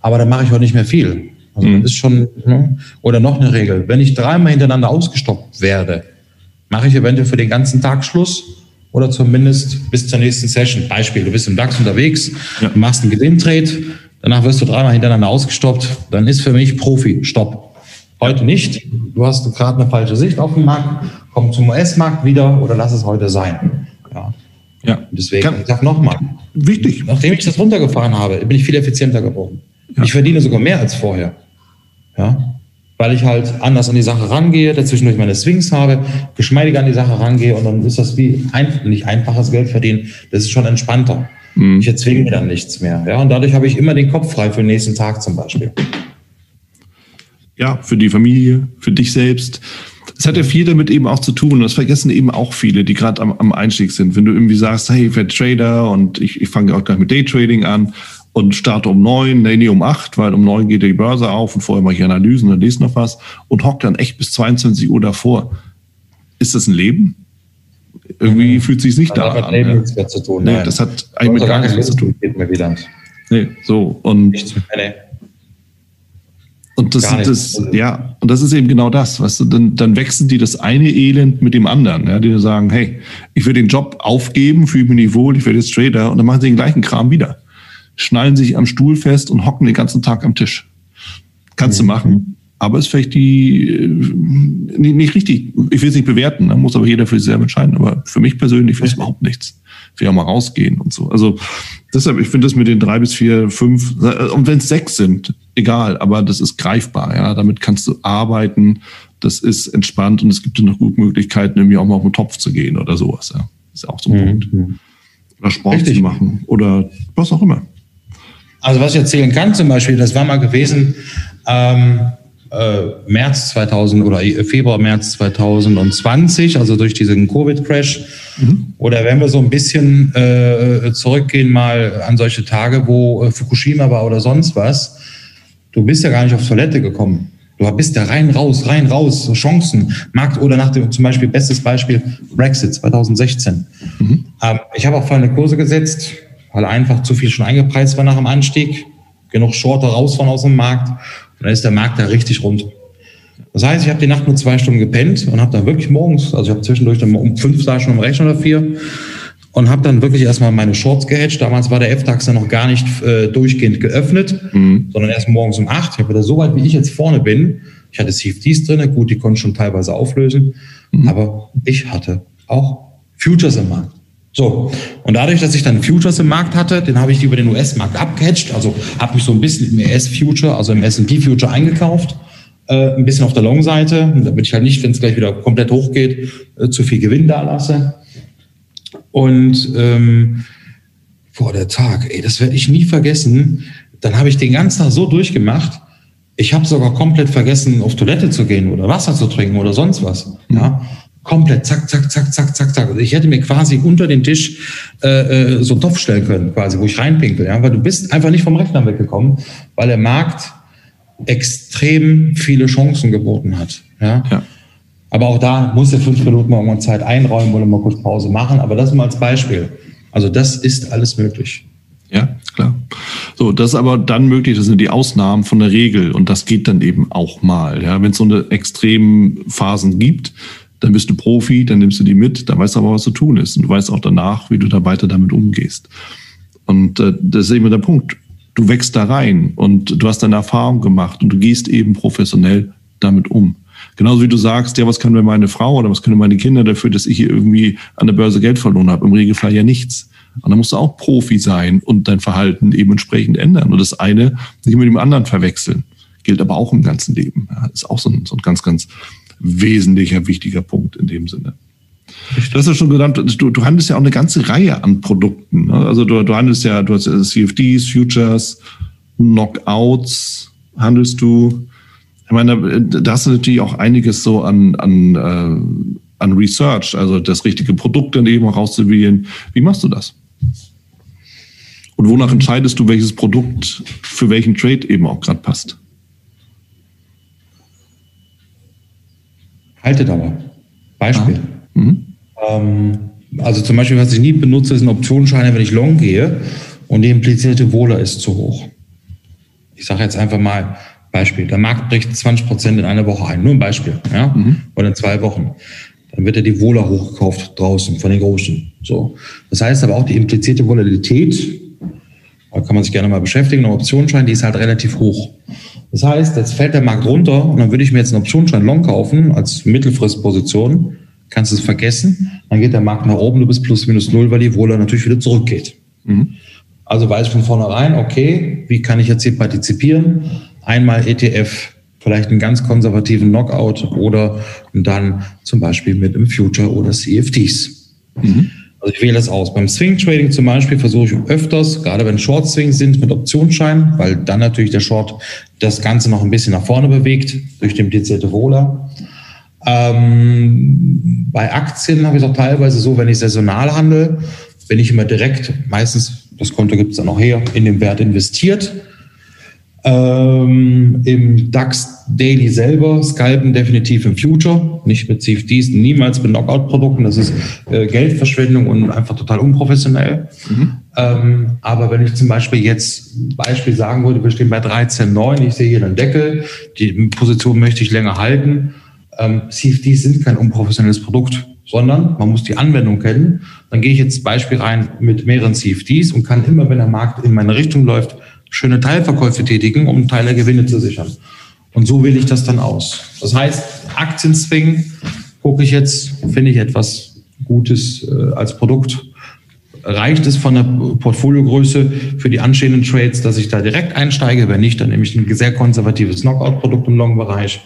aber da mache ich heute nicht mehr viel. Also mhm. das ist schon, ne? oder noch eine Regel. Wenn ich dreimal hintereinander ausgestoppt werde, mache ich eventuell für den ganzen Tag Schluss oder zumindest bis zur nächsten Session. Beispiel, du bist im DAX unterwegs, ja. machst einen Gewinntrade, danach wirst du dreimal hintereinander ausgestoppt, dann ist für mich Profi, Stopp. Heute nicht. Du hast gerade eine falsche Sicht auf den Markt komm zum US-Markt wieder oder lass es heute sein. Ja. Ja. deswegen, Kann, ich sag nochmal. Wichtig. Nachdem ich das runtergefahren habe, bin ich viel effizienter geworden. Ja. Ich verdiene sogar mehr als vorher. Ja. Weil ich halt anders an die Sache rangehe, dazwischendurch meine Swings habe, geschmeidiger an die Sache rangehe und dann ist das wie ein, nicht einfaches Geld verdienen, das ist schon entspannter. Mhm. Ich erzwinge mir dann nichts mehr. Ja. Und dadurch habe ich immer den Kopf frei für den nächsten Tag zum Beispiel. Ja, für die Familie, für dich selbst. Es hat ja viel damit eben auch zu tun. Und das vergessen eben auch viele, die gerade am, am Einstieg sind. Wenn du irgendwie sagst, hey, ich werde Trader und ich, ich fange auch gleich mit Daytrading an und starte um neun, nee, nee, um acht, weil um neun geht die Börse auf und vorher mache ich Analysen und lese noch was und hock dann echt bis 22 Uhr davor. Ist das ein Leben? Irgendwie mhm. fühlt sich nicht da an. Leben ja. nichts mehr zu tun. Nee, das hat eigentlich mit gar nichts zu tun. Geht mir wieder. Nee, so. Und nichts nee. Und das, das, ja, und das ist eben genau das, weißt du, dann, dann wechseln die das eine Elend mit dem anderen, ja, die sagen, hey, ich will den Job aufgeben, fühle mich nicht wohl, ich werde jetzt Trader, und dann machen sie den gleichen Kram wieder. Schnallen sich am Stuhl fest und hocken den ganzen Tag am Tisch. Kannst mhm. du machen, aber ist vielleicht die, äh, nicht, nicht richtig, ich will es nicht bewerten, da muss aber jeder für sich selber entscheiden, aber für mich persönlich ist überhaupt nichts. Will auch mal rausgehen und so. Also, deshalb, ich finde das mit den drei bis vier, fünf, äh, und wenn es sechs sind, egal, aber das ist greifbar, ja. Damit kannst du arbeiten, das ist entspannt und es gibt dir noch gute Möglichkeiten, irgendwie auch mal auf den Topf zu gehen oder sowas, ja. Ist auch so ein mhm. Punkt. Oder Sport Richtig. zu machen oder was auch immer. Also was ich erzählen kann zum Beispiel, das war mal gewesen, ähm, äh, März 2000 oder Februar, März 2020, also durch diesen Covid-Crash. Mhm. Oder wenn wir so ein bisschen äh, zurückgehen mal an solche Tage, wo äh, Fukushima war oder sonst was, Du bist ja gar nicht auf Toilette gekommen. Du bist ja rein, raus, rein, raus, Chancen, Markt oder nach dem, zum Beispiel, bestes Beispiel, Brexit 2016. Mhm. Ähm, ich habe auch fallende Kurse gesetzt, weil einfach zu viel schon eingepreist war nach dem Anstieg. Genug Shorter raus von aus dem Markt. Und dann ist der Markt da richtig rund. Das heißt, ich habe die Nacht nur zwei Stunden gepennt und habe dann wirklich morgens, also ich habe zwischendurch dann um fünf da schon am Rechner oder vier und habe dann wirklich erstmal meine Shorts gehatcht. Damals war der F-DAX dann noch gar nicht äh, durchgehend geöffnet, mhm. sondern erst morgens um acht. Ich habe wieder so weit, wie ich jetzt vorne bin. Ich hatte CFDs drin, gut, die konnte ich schon teilweise auflösen, mhm. aber ich hatte auch Futures im Markt. So, und dadurch, dass ich dann Futures im Markt hatte, den habe ich über den US-Markt abgehatcht, also habe mich so ein bisschen im ES-Future, also im S&P-Future eingekauft, äh, ein bisschen auf der Long-Seite, damit ich halt nicht, wenn es gleich wieder komplett hochgeht, äh, zu viel Gewinn da lasse. Und ähm, vor der Tag, ey, das werde ich nie vergessen. Dann habe ich den ganzen Tag so durchgemacht. Ich habe sogar komplett vergessen, auf Toilette zu gehen oder Wasser zu trinken oder sonst was. Mhm. Ja, komplett zack, zack, zack, zack, zack, zack. Ich hätte mir quasi unter den Tisch äh, äh, so einen Topf stellen können, quasi, wo ich reinpinkel. Ja, weil du bist einfach nicht vom Rechner weggekommen, weil der Markt extrem viele Chancen geboten hat. Ja. ja. Aber auch da muss er fünf Minuten mal Zeit einräumen oder mal kurz Pause machen. Aber das mal als Beispiel. Also das ist alles möglich. Ja, klar. So, das ist aber dann möglich, das sind die Ausnahmen von der Regel und das geht dann eben auch mal. Ja, wenn es so eine extremen Phasen gibt, dann bist du Profi, dann nimmst du die mit, dann weißt du aber, was zu tun ist und du weißt auch danach, wie du da weiter damit umgehst. Und äh, das ist eben der Punkt. Du wächst da rein und du hast deine Erfahrung gemacht und du gehst eben professionell damit um. Genauso wie du sagst, ja, was können wir meine Frau oder was können meine Kinder dafür, dass ich hier irgendwie an der Börse Geld verloren habe? Im Regelfall ja nichts. Und dann musst du auch Profi sein und dein Verhalten eben entsprechend ändern und das eine nicht mit dem anderen verwechseln. Gilt aber auch im ganzen Leben. Ja, ist auch so ein, so ein ganz, ganz wesentlicher, wichtiger Punkt in dem Sinne. Du hast ja schon genannt, du, du handelst ja auch eine ganze Reihe an Produkten. Ne? Also du, du handelst ja, du hast CFDs, Futures, Knockouts, handelst du. Ich meine, da hast du natürlich auch einiges so an, an, äh, an Research, also das richtige Produkt dann eben auch rauszuwählen. Wie machst du das? Und wonach entscheidest du, welches Produkt für welchen Trade eben auch gerade passt? Haltedauer. Beispiel. Ah. Mhm. Ähm, also zum Beispiel, was ich nie benutze, sind Optionsscheine, wenn ich long gehe und die implizierte Wohler ist zu hoch. Ich sage jetzt einfach mal Beispiel, der Markt bricht 20 Prozent in einer Woche ein, nur ein Beispiel, ja, mhm. oder in zwei Wochen. Dann wird ja die Wohler hochgekauft draußen von den Großen. So. Das heißt aber auch die implizierte Volatilität, da kann man sich gerne mal beschäftigen, ein Optionsschein, die ist halt relativ hoch. Das heißt, jetzt fällt der Markt runter und dann würde ich mir jetzt einen Optionsschein long kaufen als Mittelfristposition, kannst du es vergessen, dann geht der Markt nach oben, du bist plus minus null, weil die Wohler natürlich wieder zurückgeht. Mhm. Also weiß ich von vornherein, okay, wie kann ich jetzt hier partizipieren? einmal ETF, vielleicht einen ganz konservativen Knockout oder dann zum Beispiel mit einem Future oder CFDs. Mhm. Also ich wähle das aus. Beim Swing Trading zum Beispiel versuche ich öfters, gerade wenn Short Swings sind, mit Optionsschein, weil dann natürlich der Short das Ganze noch ein bisschen nach vorne bewegt durch den implizierte Wohler. Ähm, bei Aktien habe ich es auch teilweise so, wenn ich saisonal handle, bin ich immer direkt, meistens, das Konto gibt es dann auch her, in den Wert investiert ähm, Im DAX Daily selber scalpen definitiv im Future, nicht mit CFDs, niemals mit Knockout-Produkten. Das ist äh, Geldverschwendung und einfach total unprofessionell. Mhm. Ähm, aber wenn ich zum Beispiel jetzt Beispiel sagen würde, wir stehen bei 13,9, ich sehe hier einen Deckel, die Position möchte ich länger halten. Ähm, CFDs sind kein unprofessionelles Produkt, sondern man muss die Anwendung kennen. Dann gehe ich jetzt Beispiel rein mit mehreren CFDs und kann immer, wenn der Markt in meine Richtung läuft, schöne Teilverkäufe tätigen, um Teil der Gewinne zu sichern. Und so wähle ich das dann aus. Das heißt, Aktienzwingen gucke ich jetzt, finde ich etwas Gutes äh, als Produkt. Reicht es von der Portfoliogröße für die anstehenden Trades, dass ich da direkt einsteige? Wenn nicht, dann nehme ich ein sehr konservatives Knockout-Produkt im Long-Bereich.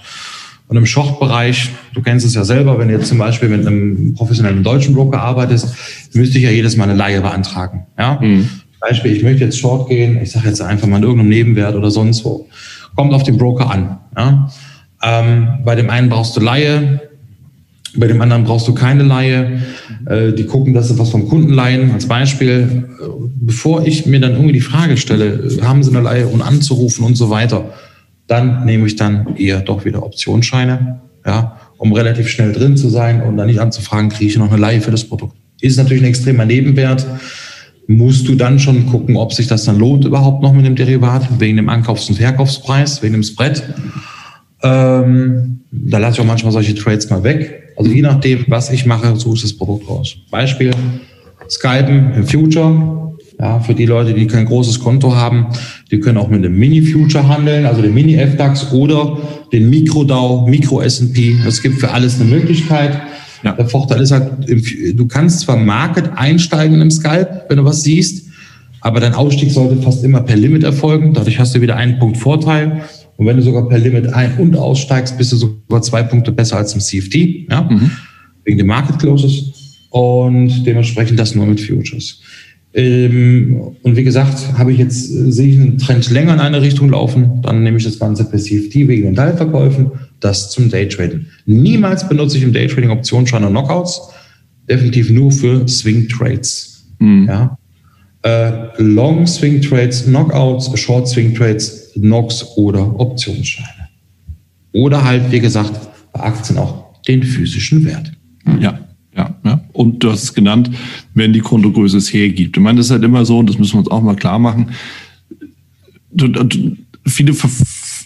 Und im Short-Bereich, du kennst es ja selber, wenn du jetzt zum Beispiel mit einem professionellen deutschen Broker arbeitest, müsste ich ja jedes Mal eine Laie beantragen. Ja? Mhm. Beispiel, ich möchte jetzt Short gehen, ich sage jetzt einfach mal in irgendeinem Nebenwert oder sonst wo. Kommt auf den Broker an. Ja? Ähm, bei dem einen brauchst du Laie, bei dem anderen brauchst du keine Laie. Äh, die gucken, dass sie was vom Kunden leihen. Als Beispiel, äh, bevor ich mir dann irgendwie die Frage stelle, haben sie eine Laie und anzurufen und so weiter, dann nehme ich dann eher doch wieder Optionsscheine, ja, um relativ schnell drin zu sein und dann nicht anzufragen, kriege ich noch eine Leihe für das Produkt. Ist natürlich ein extremer Nebenwert. Musst du dann schon gucken, ob sich das dann lohnt überhaupt noch mit dem Derivat, wegen dem Ankaufs- und Verkaufspreis, wegen dem Spread. Ähm, da lasse ich auch manchmal solche Trades mal weg. Also je nachdem, was ich mache, suche ich das Produkt raus. Beispiel, Skypen im Future. Ja, für die Leute, die kein großes Konto haben, die können auch mit einem Mini-Future handeln, also dem Mini-FDAX oder den Mikro-DAO, Mikro-S&P. Es gibt für alles eine Möglichkeit. Ja. Der Vorteil ist halt, du kannst zwar Market einsteigen im Skype, wenn du was siehst, aber dein Ausstieg sollte fast immer per Limit erfolgen. Dadurch hast du wieder einen Punkt Vorteil. Und wenn du sogar per Limit ein- und aussteigst, bist du sogar zwei Punkte besser als im CFD, ja? Mhm. wegen den Market Closes. Und dementsprechend das nur mit Futures. Ähm, und wie gesagt, habe ich jetzt, äh, sehe ich einen Trend länger in eine Richtung laufen, dann nehme ich das Ganze per CFD wegen den Teilverkäufen, das zum Daytraden. Niemals benutze ich im Daytrading Optionsscheine und Knockouts, definitiv nur für Swing Trades. Mhm. Ja. Äh, Long Swing Trades, Knockouts, Short Swing Trades, Knocks oder Optionsscheine. Oder halt, wie gesagt, bei Aktien auch den physischen Wert. Ja. Ja, ja. Und du hast es genannt, wenn die Kontogröße es hergibt. Ich meine, das ist halt immer so, und das müssen wir uns auch mal klar machen. Viele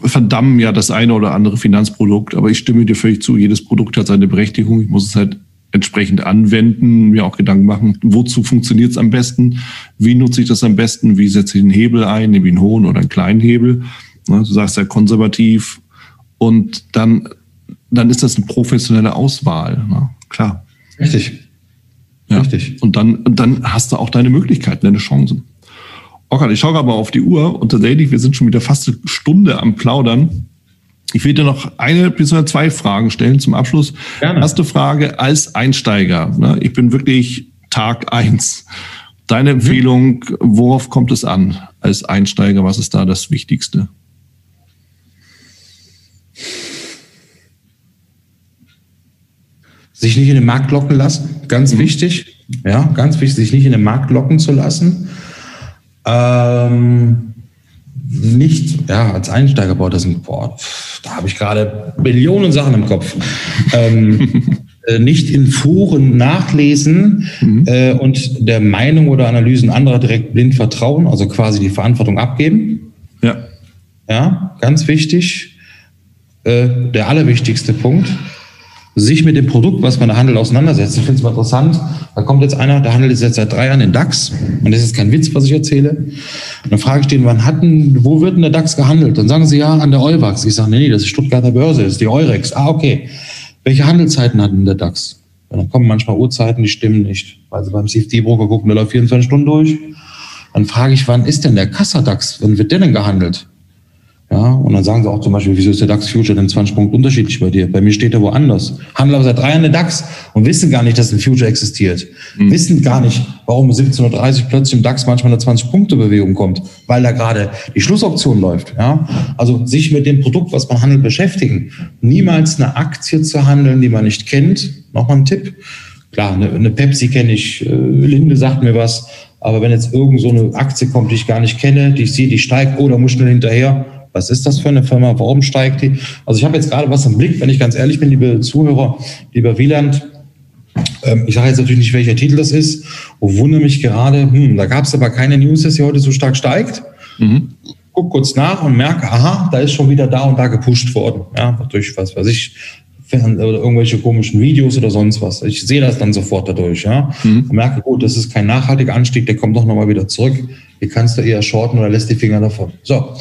verdammen ja das eine oder andere Finanzprodukt, aber ich stimme dir völlig zu, jedes Produkt hat seine Berechtigung. Ich muss es halt entsprechend anwenden, mir auch Gedanken machen, wozu funktioniert es am besten, wie nutze ich das am besten, wie setze ich den Hebel ein, nehme ich einen hohen oder einen kleinen Hebel. Du sagst ja konservativ und dann, dann ist das eine professionelle Auswahl. Klar. Richtig. Ja. Richtig. Und dann, und dann hast du auch deine Möglichkeiten, deine Chancen. Okay, ich schaue aber auf die Uhr und tatsächlich, wir sind schon wieder fast eine Stunde am Plaudern. Ich will dir noch eine bis zwei Fragen stellen zum Abschluss. Gerne. Erste Frage als Einsteiger. Ne? Ich bin wirklich Tag eins. Deine mhm. Empfehlung, worauf kommt es an als Einsteiger? Was ist da das Wichtigste? Sich nicht in den Markt locken lassen, ganz mhm. wichtig. Ja, ganz wichtig, sich nicht in den Markt locken zu lassen. Ähm, nicht, ja, als Einsteiger, boah, das sind, boah, da habe ich gerade Millionen Sachen im Kopf. ähm, (laughs) äh, nicht in Foren nachlesen mhm. äh, und der Meinung oder Analysen anderer direkt blind vertrauen, also quasi die Verantwortung abgeben. Ja. Ja, ganz wichtig. Äh, der allerwichtigste Punkt sich mit dem Produkt, was man da handelt, auseinandersetzt. Ich finde es mal interessant. Da kommt jetzt einer, der handelt jetzt seit drei Jahren in DAX. Und das ist kein Witz, was ich erzähle. Und dann frage ich den, wann hatten, wo wird denn der DAX gehandelt? Dann sagen sie ja an der Euwax. Ich sage, nee, nee, das ist Stuttgarter Börse, das ist die Eurex. Ah, okay. Welche Handelszeiten hat denn der DAX? Und dann kommen manchmal Uhrzeiten, die stimmen nicht. Weil sie beim CFD-Broker gucken, der läuft 24 Stunden durch. Dann frage ich, wann ist denn der Kassa-DAX? Wann wird der denn gehandelt? Ja, und dann sagen sie auch zum Beispiel, wieso ist der DAX Future denn 20 Punkte unterschiedlich bei dir? Bei mir steht er woanders. Handeln aber seit drei Jahren den DAX und wissen gar nicht, dass ein Future existiert. Mhm. Wissen gar nicht, warum um 17.30 Uhr plötzlich im DAX manchmal eine 20-Punkte-Bewegung kommt, weil da gerade die Schlussoption läuft. Ja, also sich mit dem Produkt, was man handelt, beschäftigen. Niemals eine Aktie zu handeln, die man nicht kennt. Nochmal ein Tipp. Klar, eine, eine Pepsi kenne ich, äh, Linde sagt mir was. Aber wenn jetzt irgend so eine Aktie kommt, die ich gar nicht kenne, die ich sehe, die steigt, oh, da muss schnell hinterher, was ist das für eine Firma? Warum steigt die? Also ich habe jetzt gerade was im Blick, wenn ich ganz ehrlich bin, liebe Zuhörer, lieber Wieland. Ähm, ich sage jetzt natürlich nicht, welcher Titel das ist. Und wundere mich gerade, hm, da gab es aber keine News, dass sie heute so stark steigt. Mhm. Guck kurz nach und merke, aha, da ist schon wieder da und da gepusht worden. Ja, durch was weiß ich, oder irgendwelche komischen Videos oder sonst was. Ich sehe das dann sofort dadurch, ja. Mhm. Und merke, gut, das ist kein nachhaltiger Anstieg, der kommt doch nochmal wieder zurück. Hier kannst du eher shorten oder lässt die Finger davon. So,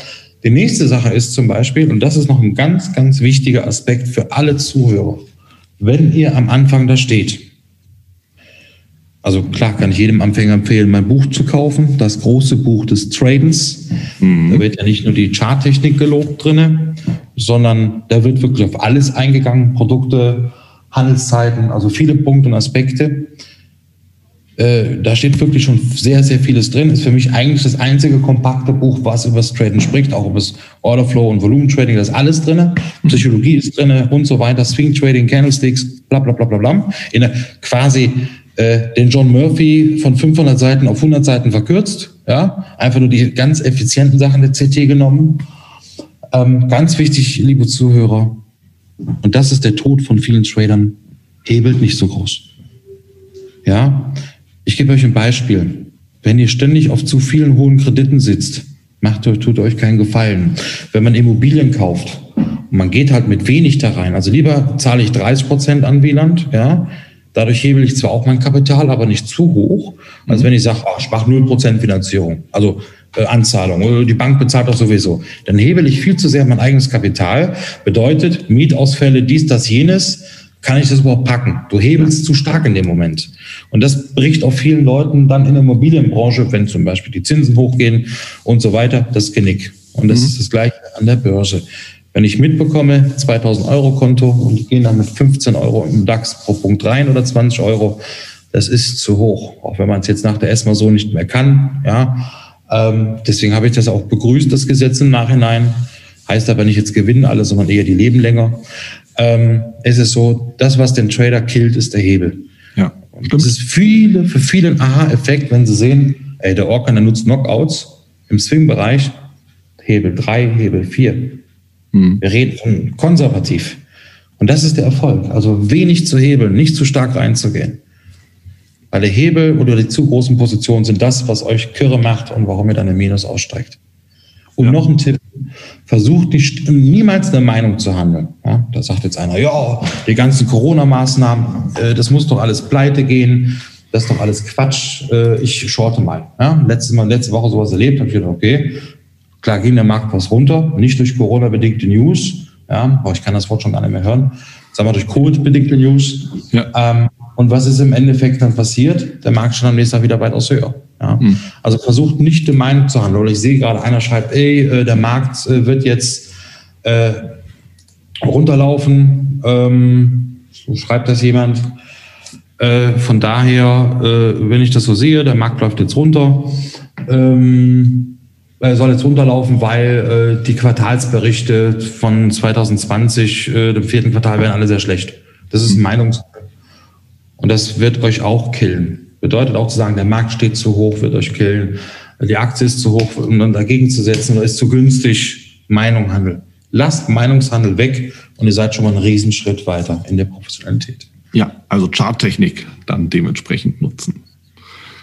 die nächste Sache ist zum Beispiel, und das ist noch ein ganz, ganz wichtiger Aspekt für alle Zuhörer, wenn ihr am Anfang da steht. Also klar kann ich jedem Anfänger empfehlen, mein Buch zu kaufen, das große Buch des Tradens. Mhm. Da wird ja nicht nur die Charttechnik gelobt drinne, sondern da wird wirklich auf alles eingegangen, Produkte, Handelszeiten, also viele Punkte und Aspekte. Äh, da steht wirklich schon sehr, sehr vieles drin. Ist für mich eigentlich das einzige kompakte Buch, was über das Traden spricht, auch über das Orderflow und Volumentrading. Da ist alles drin. Psychologie ist drin und so weiter. Swing Trading, Candlesticks, bla, bla, bla, bla, bla. In der, quasi äh, den John Murphy von 500 Seiten auf 100 Seiten verkürzt. Ja, einfach nur die ganz effizienten Sachen der CT genommen. Ähm, ganz wichtig, liebe Zuhörer, und das ist der Tod von vielen Tradern, hebelt nicht so groß. Ja, ich gebe euch ein Beispiel. Wenn ihr ständig auf zu vielen hohen Krediten sitzt, macht euch, tut euch keinen Gefallen. Wenn man Immobilien kauft und man geht halt mit wenig da rein, also lieber zahle ich 30 Prozent an Wieland, ja, dadurch hebel ich zwar auch mein Kapital, aber nicht zu hoch, als wenn ich sage, oh, ich mache 0 Prozent Finanzierung, also äh, Anzahlung, die Bank bezahlt doch sowieso. Dann hebel ich viel zu sehr mein eigenes Kapital, bedeutet Mietausfälle, dies, das, jenes, kann ich das überhaupt packen? Du hebelst zu stark in dem Moment. Und das bricht auch vielen Leuten dann in der Immobilienbranche, wenn zum Beispiel die Zinsen hochgehen und so weiter, das Genick. Und das mhm. ist das Gleiche an der Börse. Wenn ich mitbekomme, 2000 Euro Konto und ich gehe dann mit 15 Euro im DAX pro Punkt rein oder 20 Euro, das ist zu hoch. Auch wenn man es jetzt nach der ESMA so nicht mehr kann, ja. Ähm, deswegen habe ich das auch begrüßt, das Gesetz im Nachhinein. Heißt aber nicht, jetzt gewinnen alle, sondern eher die leben länger ähm, ist es so, das, was den Trader killt, ist der Hebel. Ja, stimmt. Das ist viele, für viele ein Aha-Effekt, wenn sie sehen, ey, der Orkan, der nutzt Knockouts im Swing-Bereich, Hebel 3, Hebel 4. Hm. Wir reden von konservativ. Und das ist der Erfolg. Also wenig zu hebeln, nicht zu stark reinzugehen. Weil der Hebel oder die zu großen Positionen sind das, was euch kirre macht und warum ihr dann im Minus aussteigt. Und ja. noch ein Tipp, versucht nicht, niemals eine Meinung zu handeln. Ja, da sagt jetzt einer, ja, die ganzen Corona-Maßnahmen, äh, das muss doch alles pleite gehen, das ist doch alles Quatsch, äh, ich shorte mal. Ja, letztes Mal, letzte Woche sowas erlebt, habe ich gedacht, okay, klar ging der Markt was runter, nicht durch Corona-bedingte News, ja, aber ich kann das Wort schon gar nicht mehr hören, sagen wir durch Covid-bedingte News. Ja. Ähm, und was ist im Endeffekt dann passiert? Der Markt schon am nächsten Tag wieder weitaus höher. Ja? Mhm. Also versucht nicht die Meinung zu handeln. Oder ich sehe gerade, einer schreibt, ey, äh, der Markt äh, wird jetzt äh, runterlaufen. Ähm, so schreibt das jemand. Äh, von daher, äh, wenn ich das so sehe, der Markt läuft jetzt runter. Ähm, er soll jetzt runterlaufen, weil äh, die Quartalsberichte von 2020, dem vierten Quartal, werden alle sehr schlecht. Das ist ein Meinungs- und das wird euch auch killen. Bedeutet auch zu sagen, der Markt steht zu hoch, wird euch killen. Die Aktie ist zu hoch, um dann dagegen zu setzen oder ist zu günstig. Meinung handeln. Lasst Meinungshandel weg und ihr seid schon mal einen Riesenschritt weiter in der Professionalität. Ja, also Charttechnik dann dementsprechend nutzen.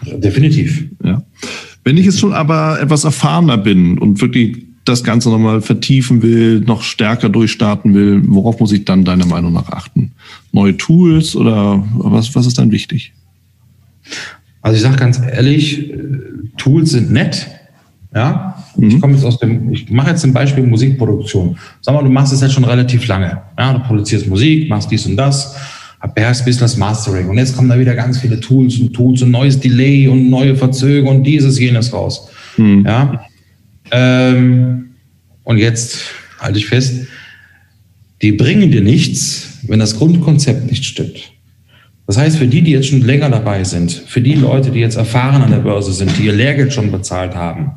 Definitiv. Ja. Wenn ich jetzt schon aber etwas erfahrener bin und wirklich das Ganze nochmal vertiefen will, noch stärker durchstarten will, worauf muss ich dann deiner Meinung nach achten? Neue Tools oder was, was ist dann wichtig? Also ich sage ganz ehrlich, Tools sind nett. Ja, mhm. ich komme jetzt aus dem, ich mache jetzt zum Beispiel Musikproduktion. Sag mal, du machst es jetzt schon relativ lange. Ja, du produzierst Musik, machst dies und das, beherrschst ein bisschen das Mastering. Und jetzt kommen da wieder ganz viele Tools und Tools und neues Delay und neue Verzögerungen und dieses, jenes raus. Mhm. Ja, ähm, und jetzt halte ich fest, die bringen dir nichts, wenn das Grundkonzept nicht stimmt. Das heißt, für die, die jetzt schon länger dabei sind, für die Leute, die jetzt erfahren an der Börse sind, die ihr Lehrgeld schon bezahlt haben,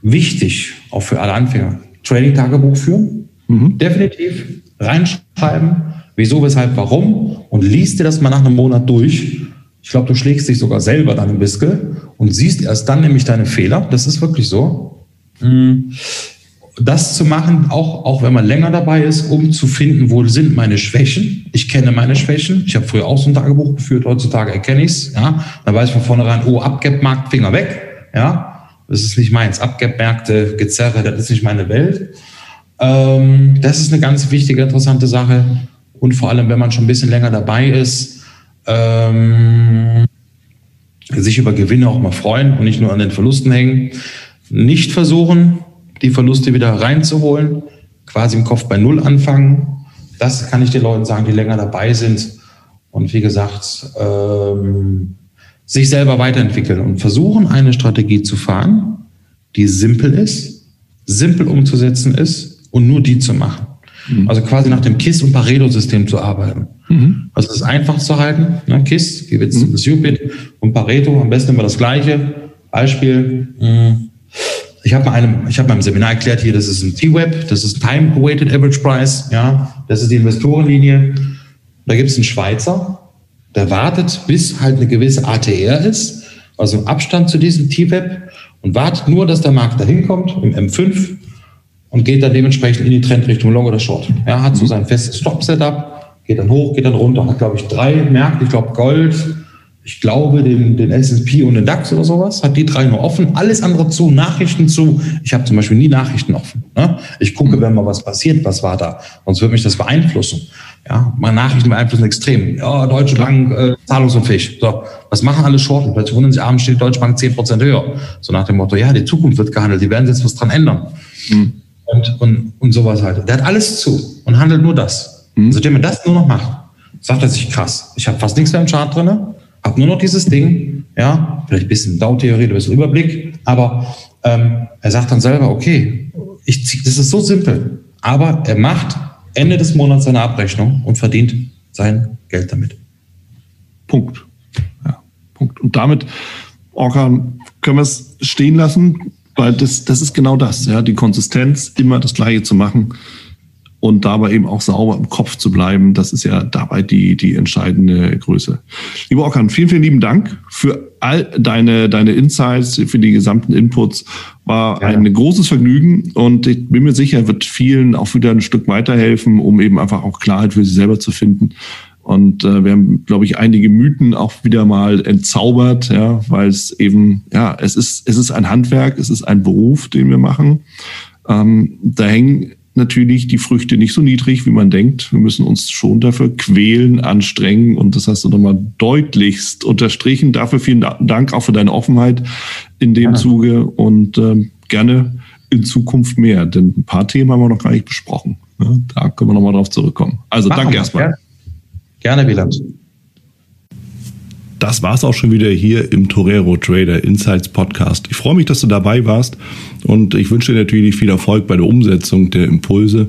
wichtig, auch für alle Anfänger, Trading-Tagebuch führen, mhm. definitiv reinschreiben, wieso, weshalb, warum und liest dir das mal nach einem Monat durch ich glaube, du schlägst dich sogar selber dann im Biskel und siehst erst dann nämlich deine Fehler. Das ist wirklich so. Mhm. Das zu machen, auch, auch wenn man länger dabei ist, um zu finden, wo sind meine Schwächen. Ich kenne meine Schwächen. Ich habe früher auch so ein Tagebuch geführt, heutzutage erkenne ich es. Ja? Da weiß ich von vornherein, oh, Abgap-Markt, Finger weg. Ja? Das ist nicht meins. Abgap-Märkte, Gezerre, das ist nicht meine Welt. Ähm, das ist eine ganz wichtige, interessante Sache. Und vor allem, wenn man schon ein bisschen länger dabei ist, ähm, sich über Gewinne auch mal freuen und nicht nur an den Verlusten hängen. Nicht versuchen, die Verluste wieder reinzuholen, quasi im Kopf bei Null anfangen. Das kann ich den Leuten sagen, die länger dabei sind. Und wie gesagt, ähm, sich selber weiterentwickeln und versuchen, eine Strategie zu fahren, die simpel ist, simpel umzusetzen ist und nur die zu machen. Mhm. Also quasi nach dem KISS- und Pareto-System zu arbeiten. Mhm. Also das ist einfach zu halten. Ne? KISS, Gewitz, mhm. das UPIT und Pareto, am besten immer das gleiche. Beispiel. Mhm. Ich habe mal einem, ich habe mal im Seminar erklärt hier, das ist ein T-Web, das ist Time Weighted Average Price, ja, das ist die Investorenlinie. Da gibt es einen Schweizer, der wartet, bis halt eine gewisse ATR ist, also im Abstand zu diesem T-Web und wartet nur, dass der Markt dahin kommt im M5 und geht dann dementsprechend in die Trendrichtung Long oder Short. Er hat so sein festes Stop-Setup, geht dann hoch, geht dann runter, hat, glaube ich, drei Märkte, ich glaube Gold, ich glaube, den, den S&P und den DAX oder sowas, hat die drei nur offen, alles andere zu, Nachrichten zu. Ich habe zum Beispiel nie Nachrichten offen. Ne? Ich gucke, wenn mal was passiert, was war da. Sonst würde mich das beeinflussen. Ja, meine Nachrichten beeinflussen extrem. Ja, Deutsche Bank, äh, zahlungsunfähig. So, was machen alle Shorten? Plötzlich wundern sich, abends steht die Deutsche Bank 10% höher. So nach dem Motto, ja, die Zukunft wird gehandelt, die werden jetzt was dran ändern. Mhm. Und, und, und sowas halt. Der hat alles zu und handelt nur das. Mhm. Seitdem er das nur noch macht, sagt er sich krass. Ich habe fast nichts mehr im Chart drinne habe nur noch dieses Ding, ja, vielleicht ein bisschen Down-Theorie, ein bisschen Überblick, aber ähm, er sagt dann selber, okay, ich zieh, das ist so simpel, aber er macht Ende des Monats seine Abrechnung und verdient sein Geld damit. Punkt. Ja, Punkt. Und damit, Orkan, können wir es stehen lassen, weil das, das ist genau das, ja, die Konsistenz, immer das Gleiche zu machen und dabei eben auch sauber im Kopf zu bleiben. Das ist ja dabei die, die entscheidende Größe. Lieber Okan, vielen, vielen lieben Dank für all deine, deine Insights, für die gesamten Inputs. War ja. ein großes Vergnügen und ich bin mir sicher, wird vielen auch wieder ein Stück weiterhelfen, um eben einfach auch Klarheit für sich selber zu finden. Und äh, wir haben, glaube ich, einige Mythen auch wieder mal entzaubert, ja, weil es eben, ja, es ist, es ist ein Handwerk, es ist ein Beruf, den wir machen. Ähm, da hängen natürlich die Früchte nicht so niedrig, wie man denkt. Wir müssen uns schon dafür quälen, anstrengen und das hast du nochmal deutlichst unterstrichen. Dafür vielen Dank auch für deine Offenheit in dem ja. Zuge und ähm, gerne in Zukunft mehr, denn ein paar Themen haben wir noch gar nicht besprochen. Da können wir nochmal drauf zurückkommen. Also Machen danke erstmal. Gerne, Wieland. Das war's auch schon wieder hier im Torero Trader Insights Podcast. Ich freue mich, dass du dabei warst und ich wünsche dir natürlich viel Erfolg bei der Umsetzung der Impulse.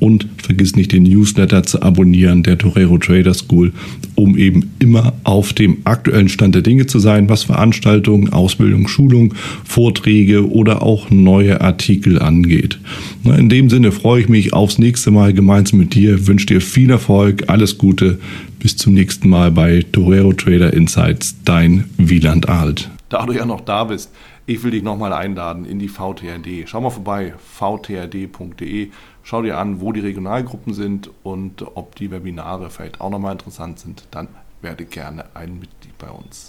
und vergiss nicht den Newsletter zu abonnieren, der Torero Trader School, um eben immer auf dem aktuellen Stand der Dinge zu sein, was Veranstaltungen, Ausbildung, Schulung, Vorträge oder auch neue Artikel angeht. In dem Sinne freue ich mich aufs nächste Mal gemeinsam mit dir, wünsche dir viel Erfolg, alles Gute, bis zum nächsten Mal bei Torero Trader Insights, dein Wieland Alt. Da du ja noch da bist, ich will dich nochmal einladen in die VTRD. Schau mal vorbei, vtrd.de. Schau dir an, wo die Regionalgruppen sind und ob die Webinare vielleicht auch nochmal interessant sind. Dann werde gerne ein Mitglied bei uns.